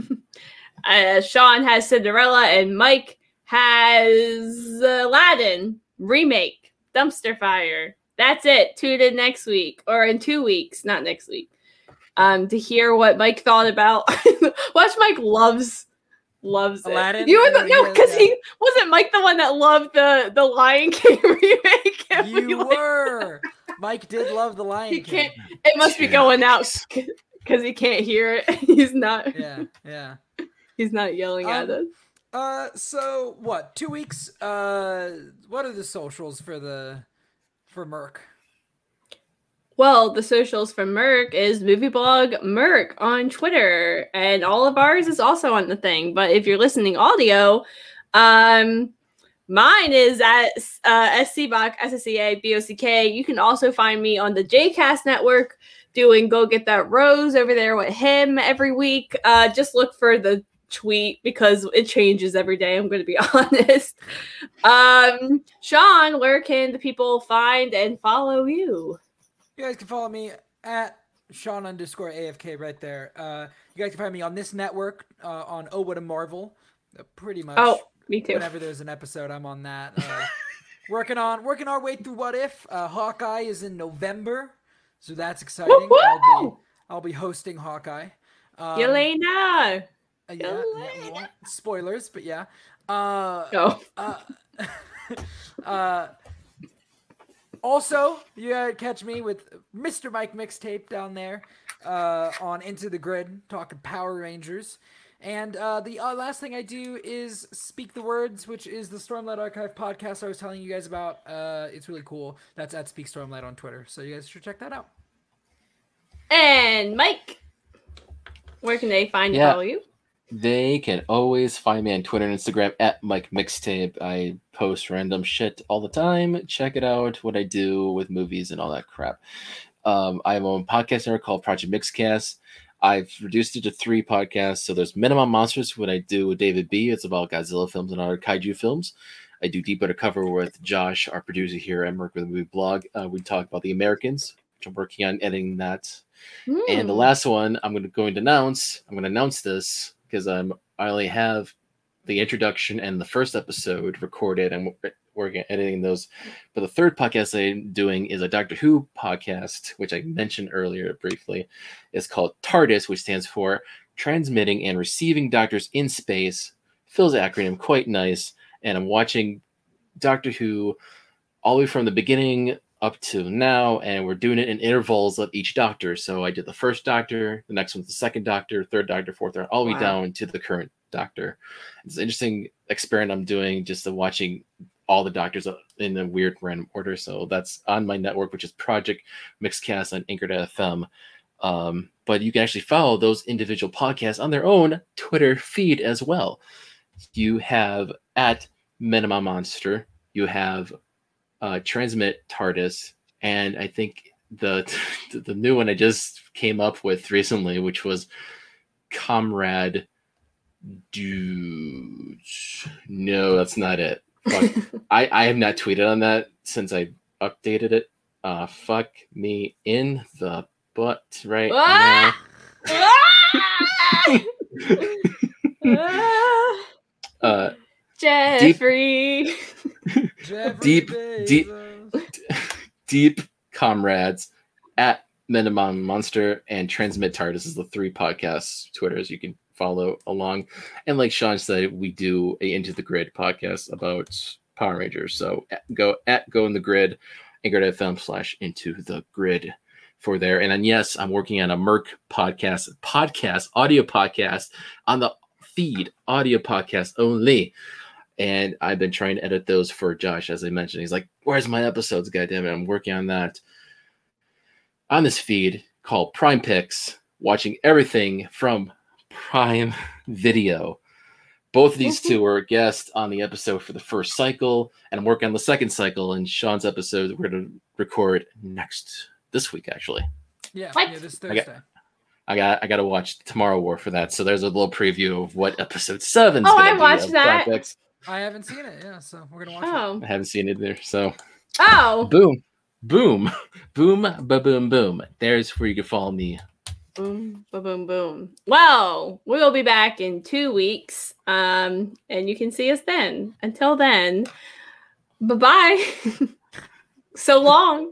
uh, Sean has Cinderella, and Mike has Aladdin remake, Dumpster Fire. That's it. Tune in next week or in two weeks, not next week, um, to hear what Mike thought about. Watch Mike loves loves Aladdin? It. You were the, no, because he wasn't Mike the one that loved the the Lion King remake. We, You like, were. Mike did love the Lion He King. can't- it must be going out because he can't hear it. He's not. Yeah, yeah. He's not yelling at Um, us. Uh, so what? Two weeks. Uh, what are the socials for the for Merc? Well, the socials for Merc is movie blog Merc on Twitter, and all of ours is also on the thing. But if you're listening audio, um, mine is at uh, SCBOC, SSEA, BOCK. You can also find me on the JCast network doing Go Get That Rose over there with him every week. Uh, just look for the tweet because it changes every day. I'm going to be honest. Um, Sean, where can the people find and follow you? You guys can follow me at Sean underscore AFK right there. Uh, you guys can find me on this network uh, on Oh What a Marvel. Uh, pretty much. Oh, me too. Whenever there's an episode, I'm on that. Uh, working on working our way through What If. Uh, Hawkeye is in November, So that's exciting. I'll be I'll be hosting Hawkeye. Um, Yelena. uh, yeah, yeah, spoilers, but yeah. Uh, Oh. uh, uh, also, you gotta catch me with Mr. Mike Mixtape down there uh, on Into the Grid, talking Power Rangers. And uh, the uh, last thing I do is Speak the Words, which is the Stormlight Archive podcast I was telling you guys about. Uh, it's really cool. That's at Speak Stormlight on Twitter. So you guys should check that out. And Mike, where can they find Yeah. follow you? They can always find me on Twitter and Instagram at Mike Mixtape. I post random shit all the time. Check it out, what I do with movies and all that crap. Um, I have a podcast network called Project Mixcast. I've reduced it to three podcasts. So there's Minimum Monsters, what I do with David B. It's about Godzilla films and other kaiju films. I do Deep Undercover with Josh, our producer here at Merc with a Movie Blog. Uh, we talk about the Americans, which I'm working on editing that and the Hmm. last one I'm going to going to announce. I'm going to announce this because I'm um, I only have the introduction and the first episode recorded. and working editing those. But the third podcast I'm doing is a Doctor Who podcast, which I mentioned earlier briefly. It's called TARDIS, which stands for Transmitting and Receiving Doctors in Space. Phil's acronym quite nice, and I'm watching Doctor Who all the way from the beginning up to now, and we're doing it in intervals of each doctor. So I did the first doctor, the next one's the second doctor, third doctor, fourth doctor, all the way down to the current doctor. It's an interesting experiment I'm doing just of watching all the doctors in a weird random order. So that's on my network, which is Project Mixcast on Anchor.fm. Um, but you can actually follow those individual podcasts on their own Twitter feed as well. You have at Minimum Monster, you have uh, Transmit TARDIS, and I think the the new one I just came up with recently, which was Comrade Dude. No, that's not it. Fuck. I, I have not tweeted on that since I updated it. Uh, fuck me in the butt right Ah! Ah! Ah! now. Uh, Jeffrey. Jeffrey Deep- deep- Deep Comrades at Minimum Monster and Transmit TARDIS is the three podcasts, Twitters you can follow along. And like Sean said, we do a Into the Grid podcast about Power Rangers. So at- go at Go in the Grid, anchor.fm slash into the grid for there. And then yes, I'm working on a Merc podcast, podcast, audio podcast on the feed, audio podcast only. And I've been trying to edit those for Josh, as I mentioned. He's like, Where's my episodes? God damn it. I'm working on that on this feed called Prime Picks, watching everything from Prime Video. Both of these two were guests on the episode for the first cycle, and I'm working on the second cycle. And Sean's episode we're going to record next this week, actually. Yeah, What? yeah, this I got- Thursday. I got I got to watch Tomorrow War for that. So there's a little preview of what episode seven. Oh, I watched that. I haven't seen it. Yeah, so we're gonna watch Oh. I haven't seen it there. So Oh. boom, boom, boom, ba boom, boom. There's where you can follow me. Boom, boom, boom, boom. Well, we'll be back in two weeks. Um, and you can see us then. Until then, bye bye. so long.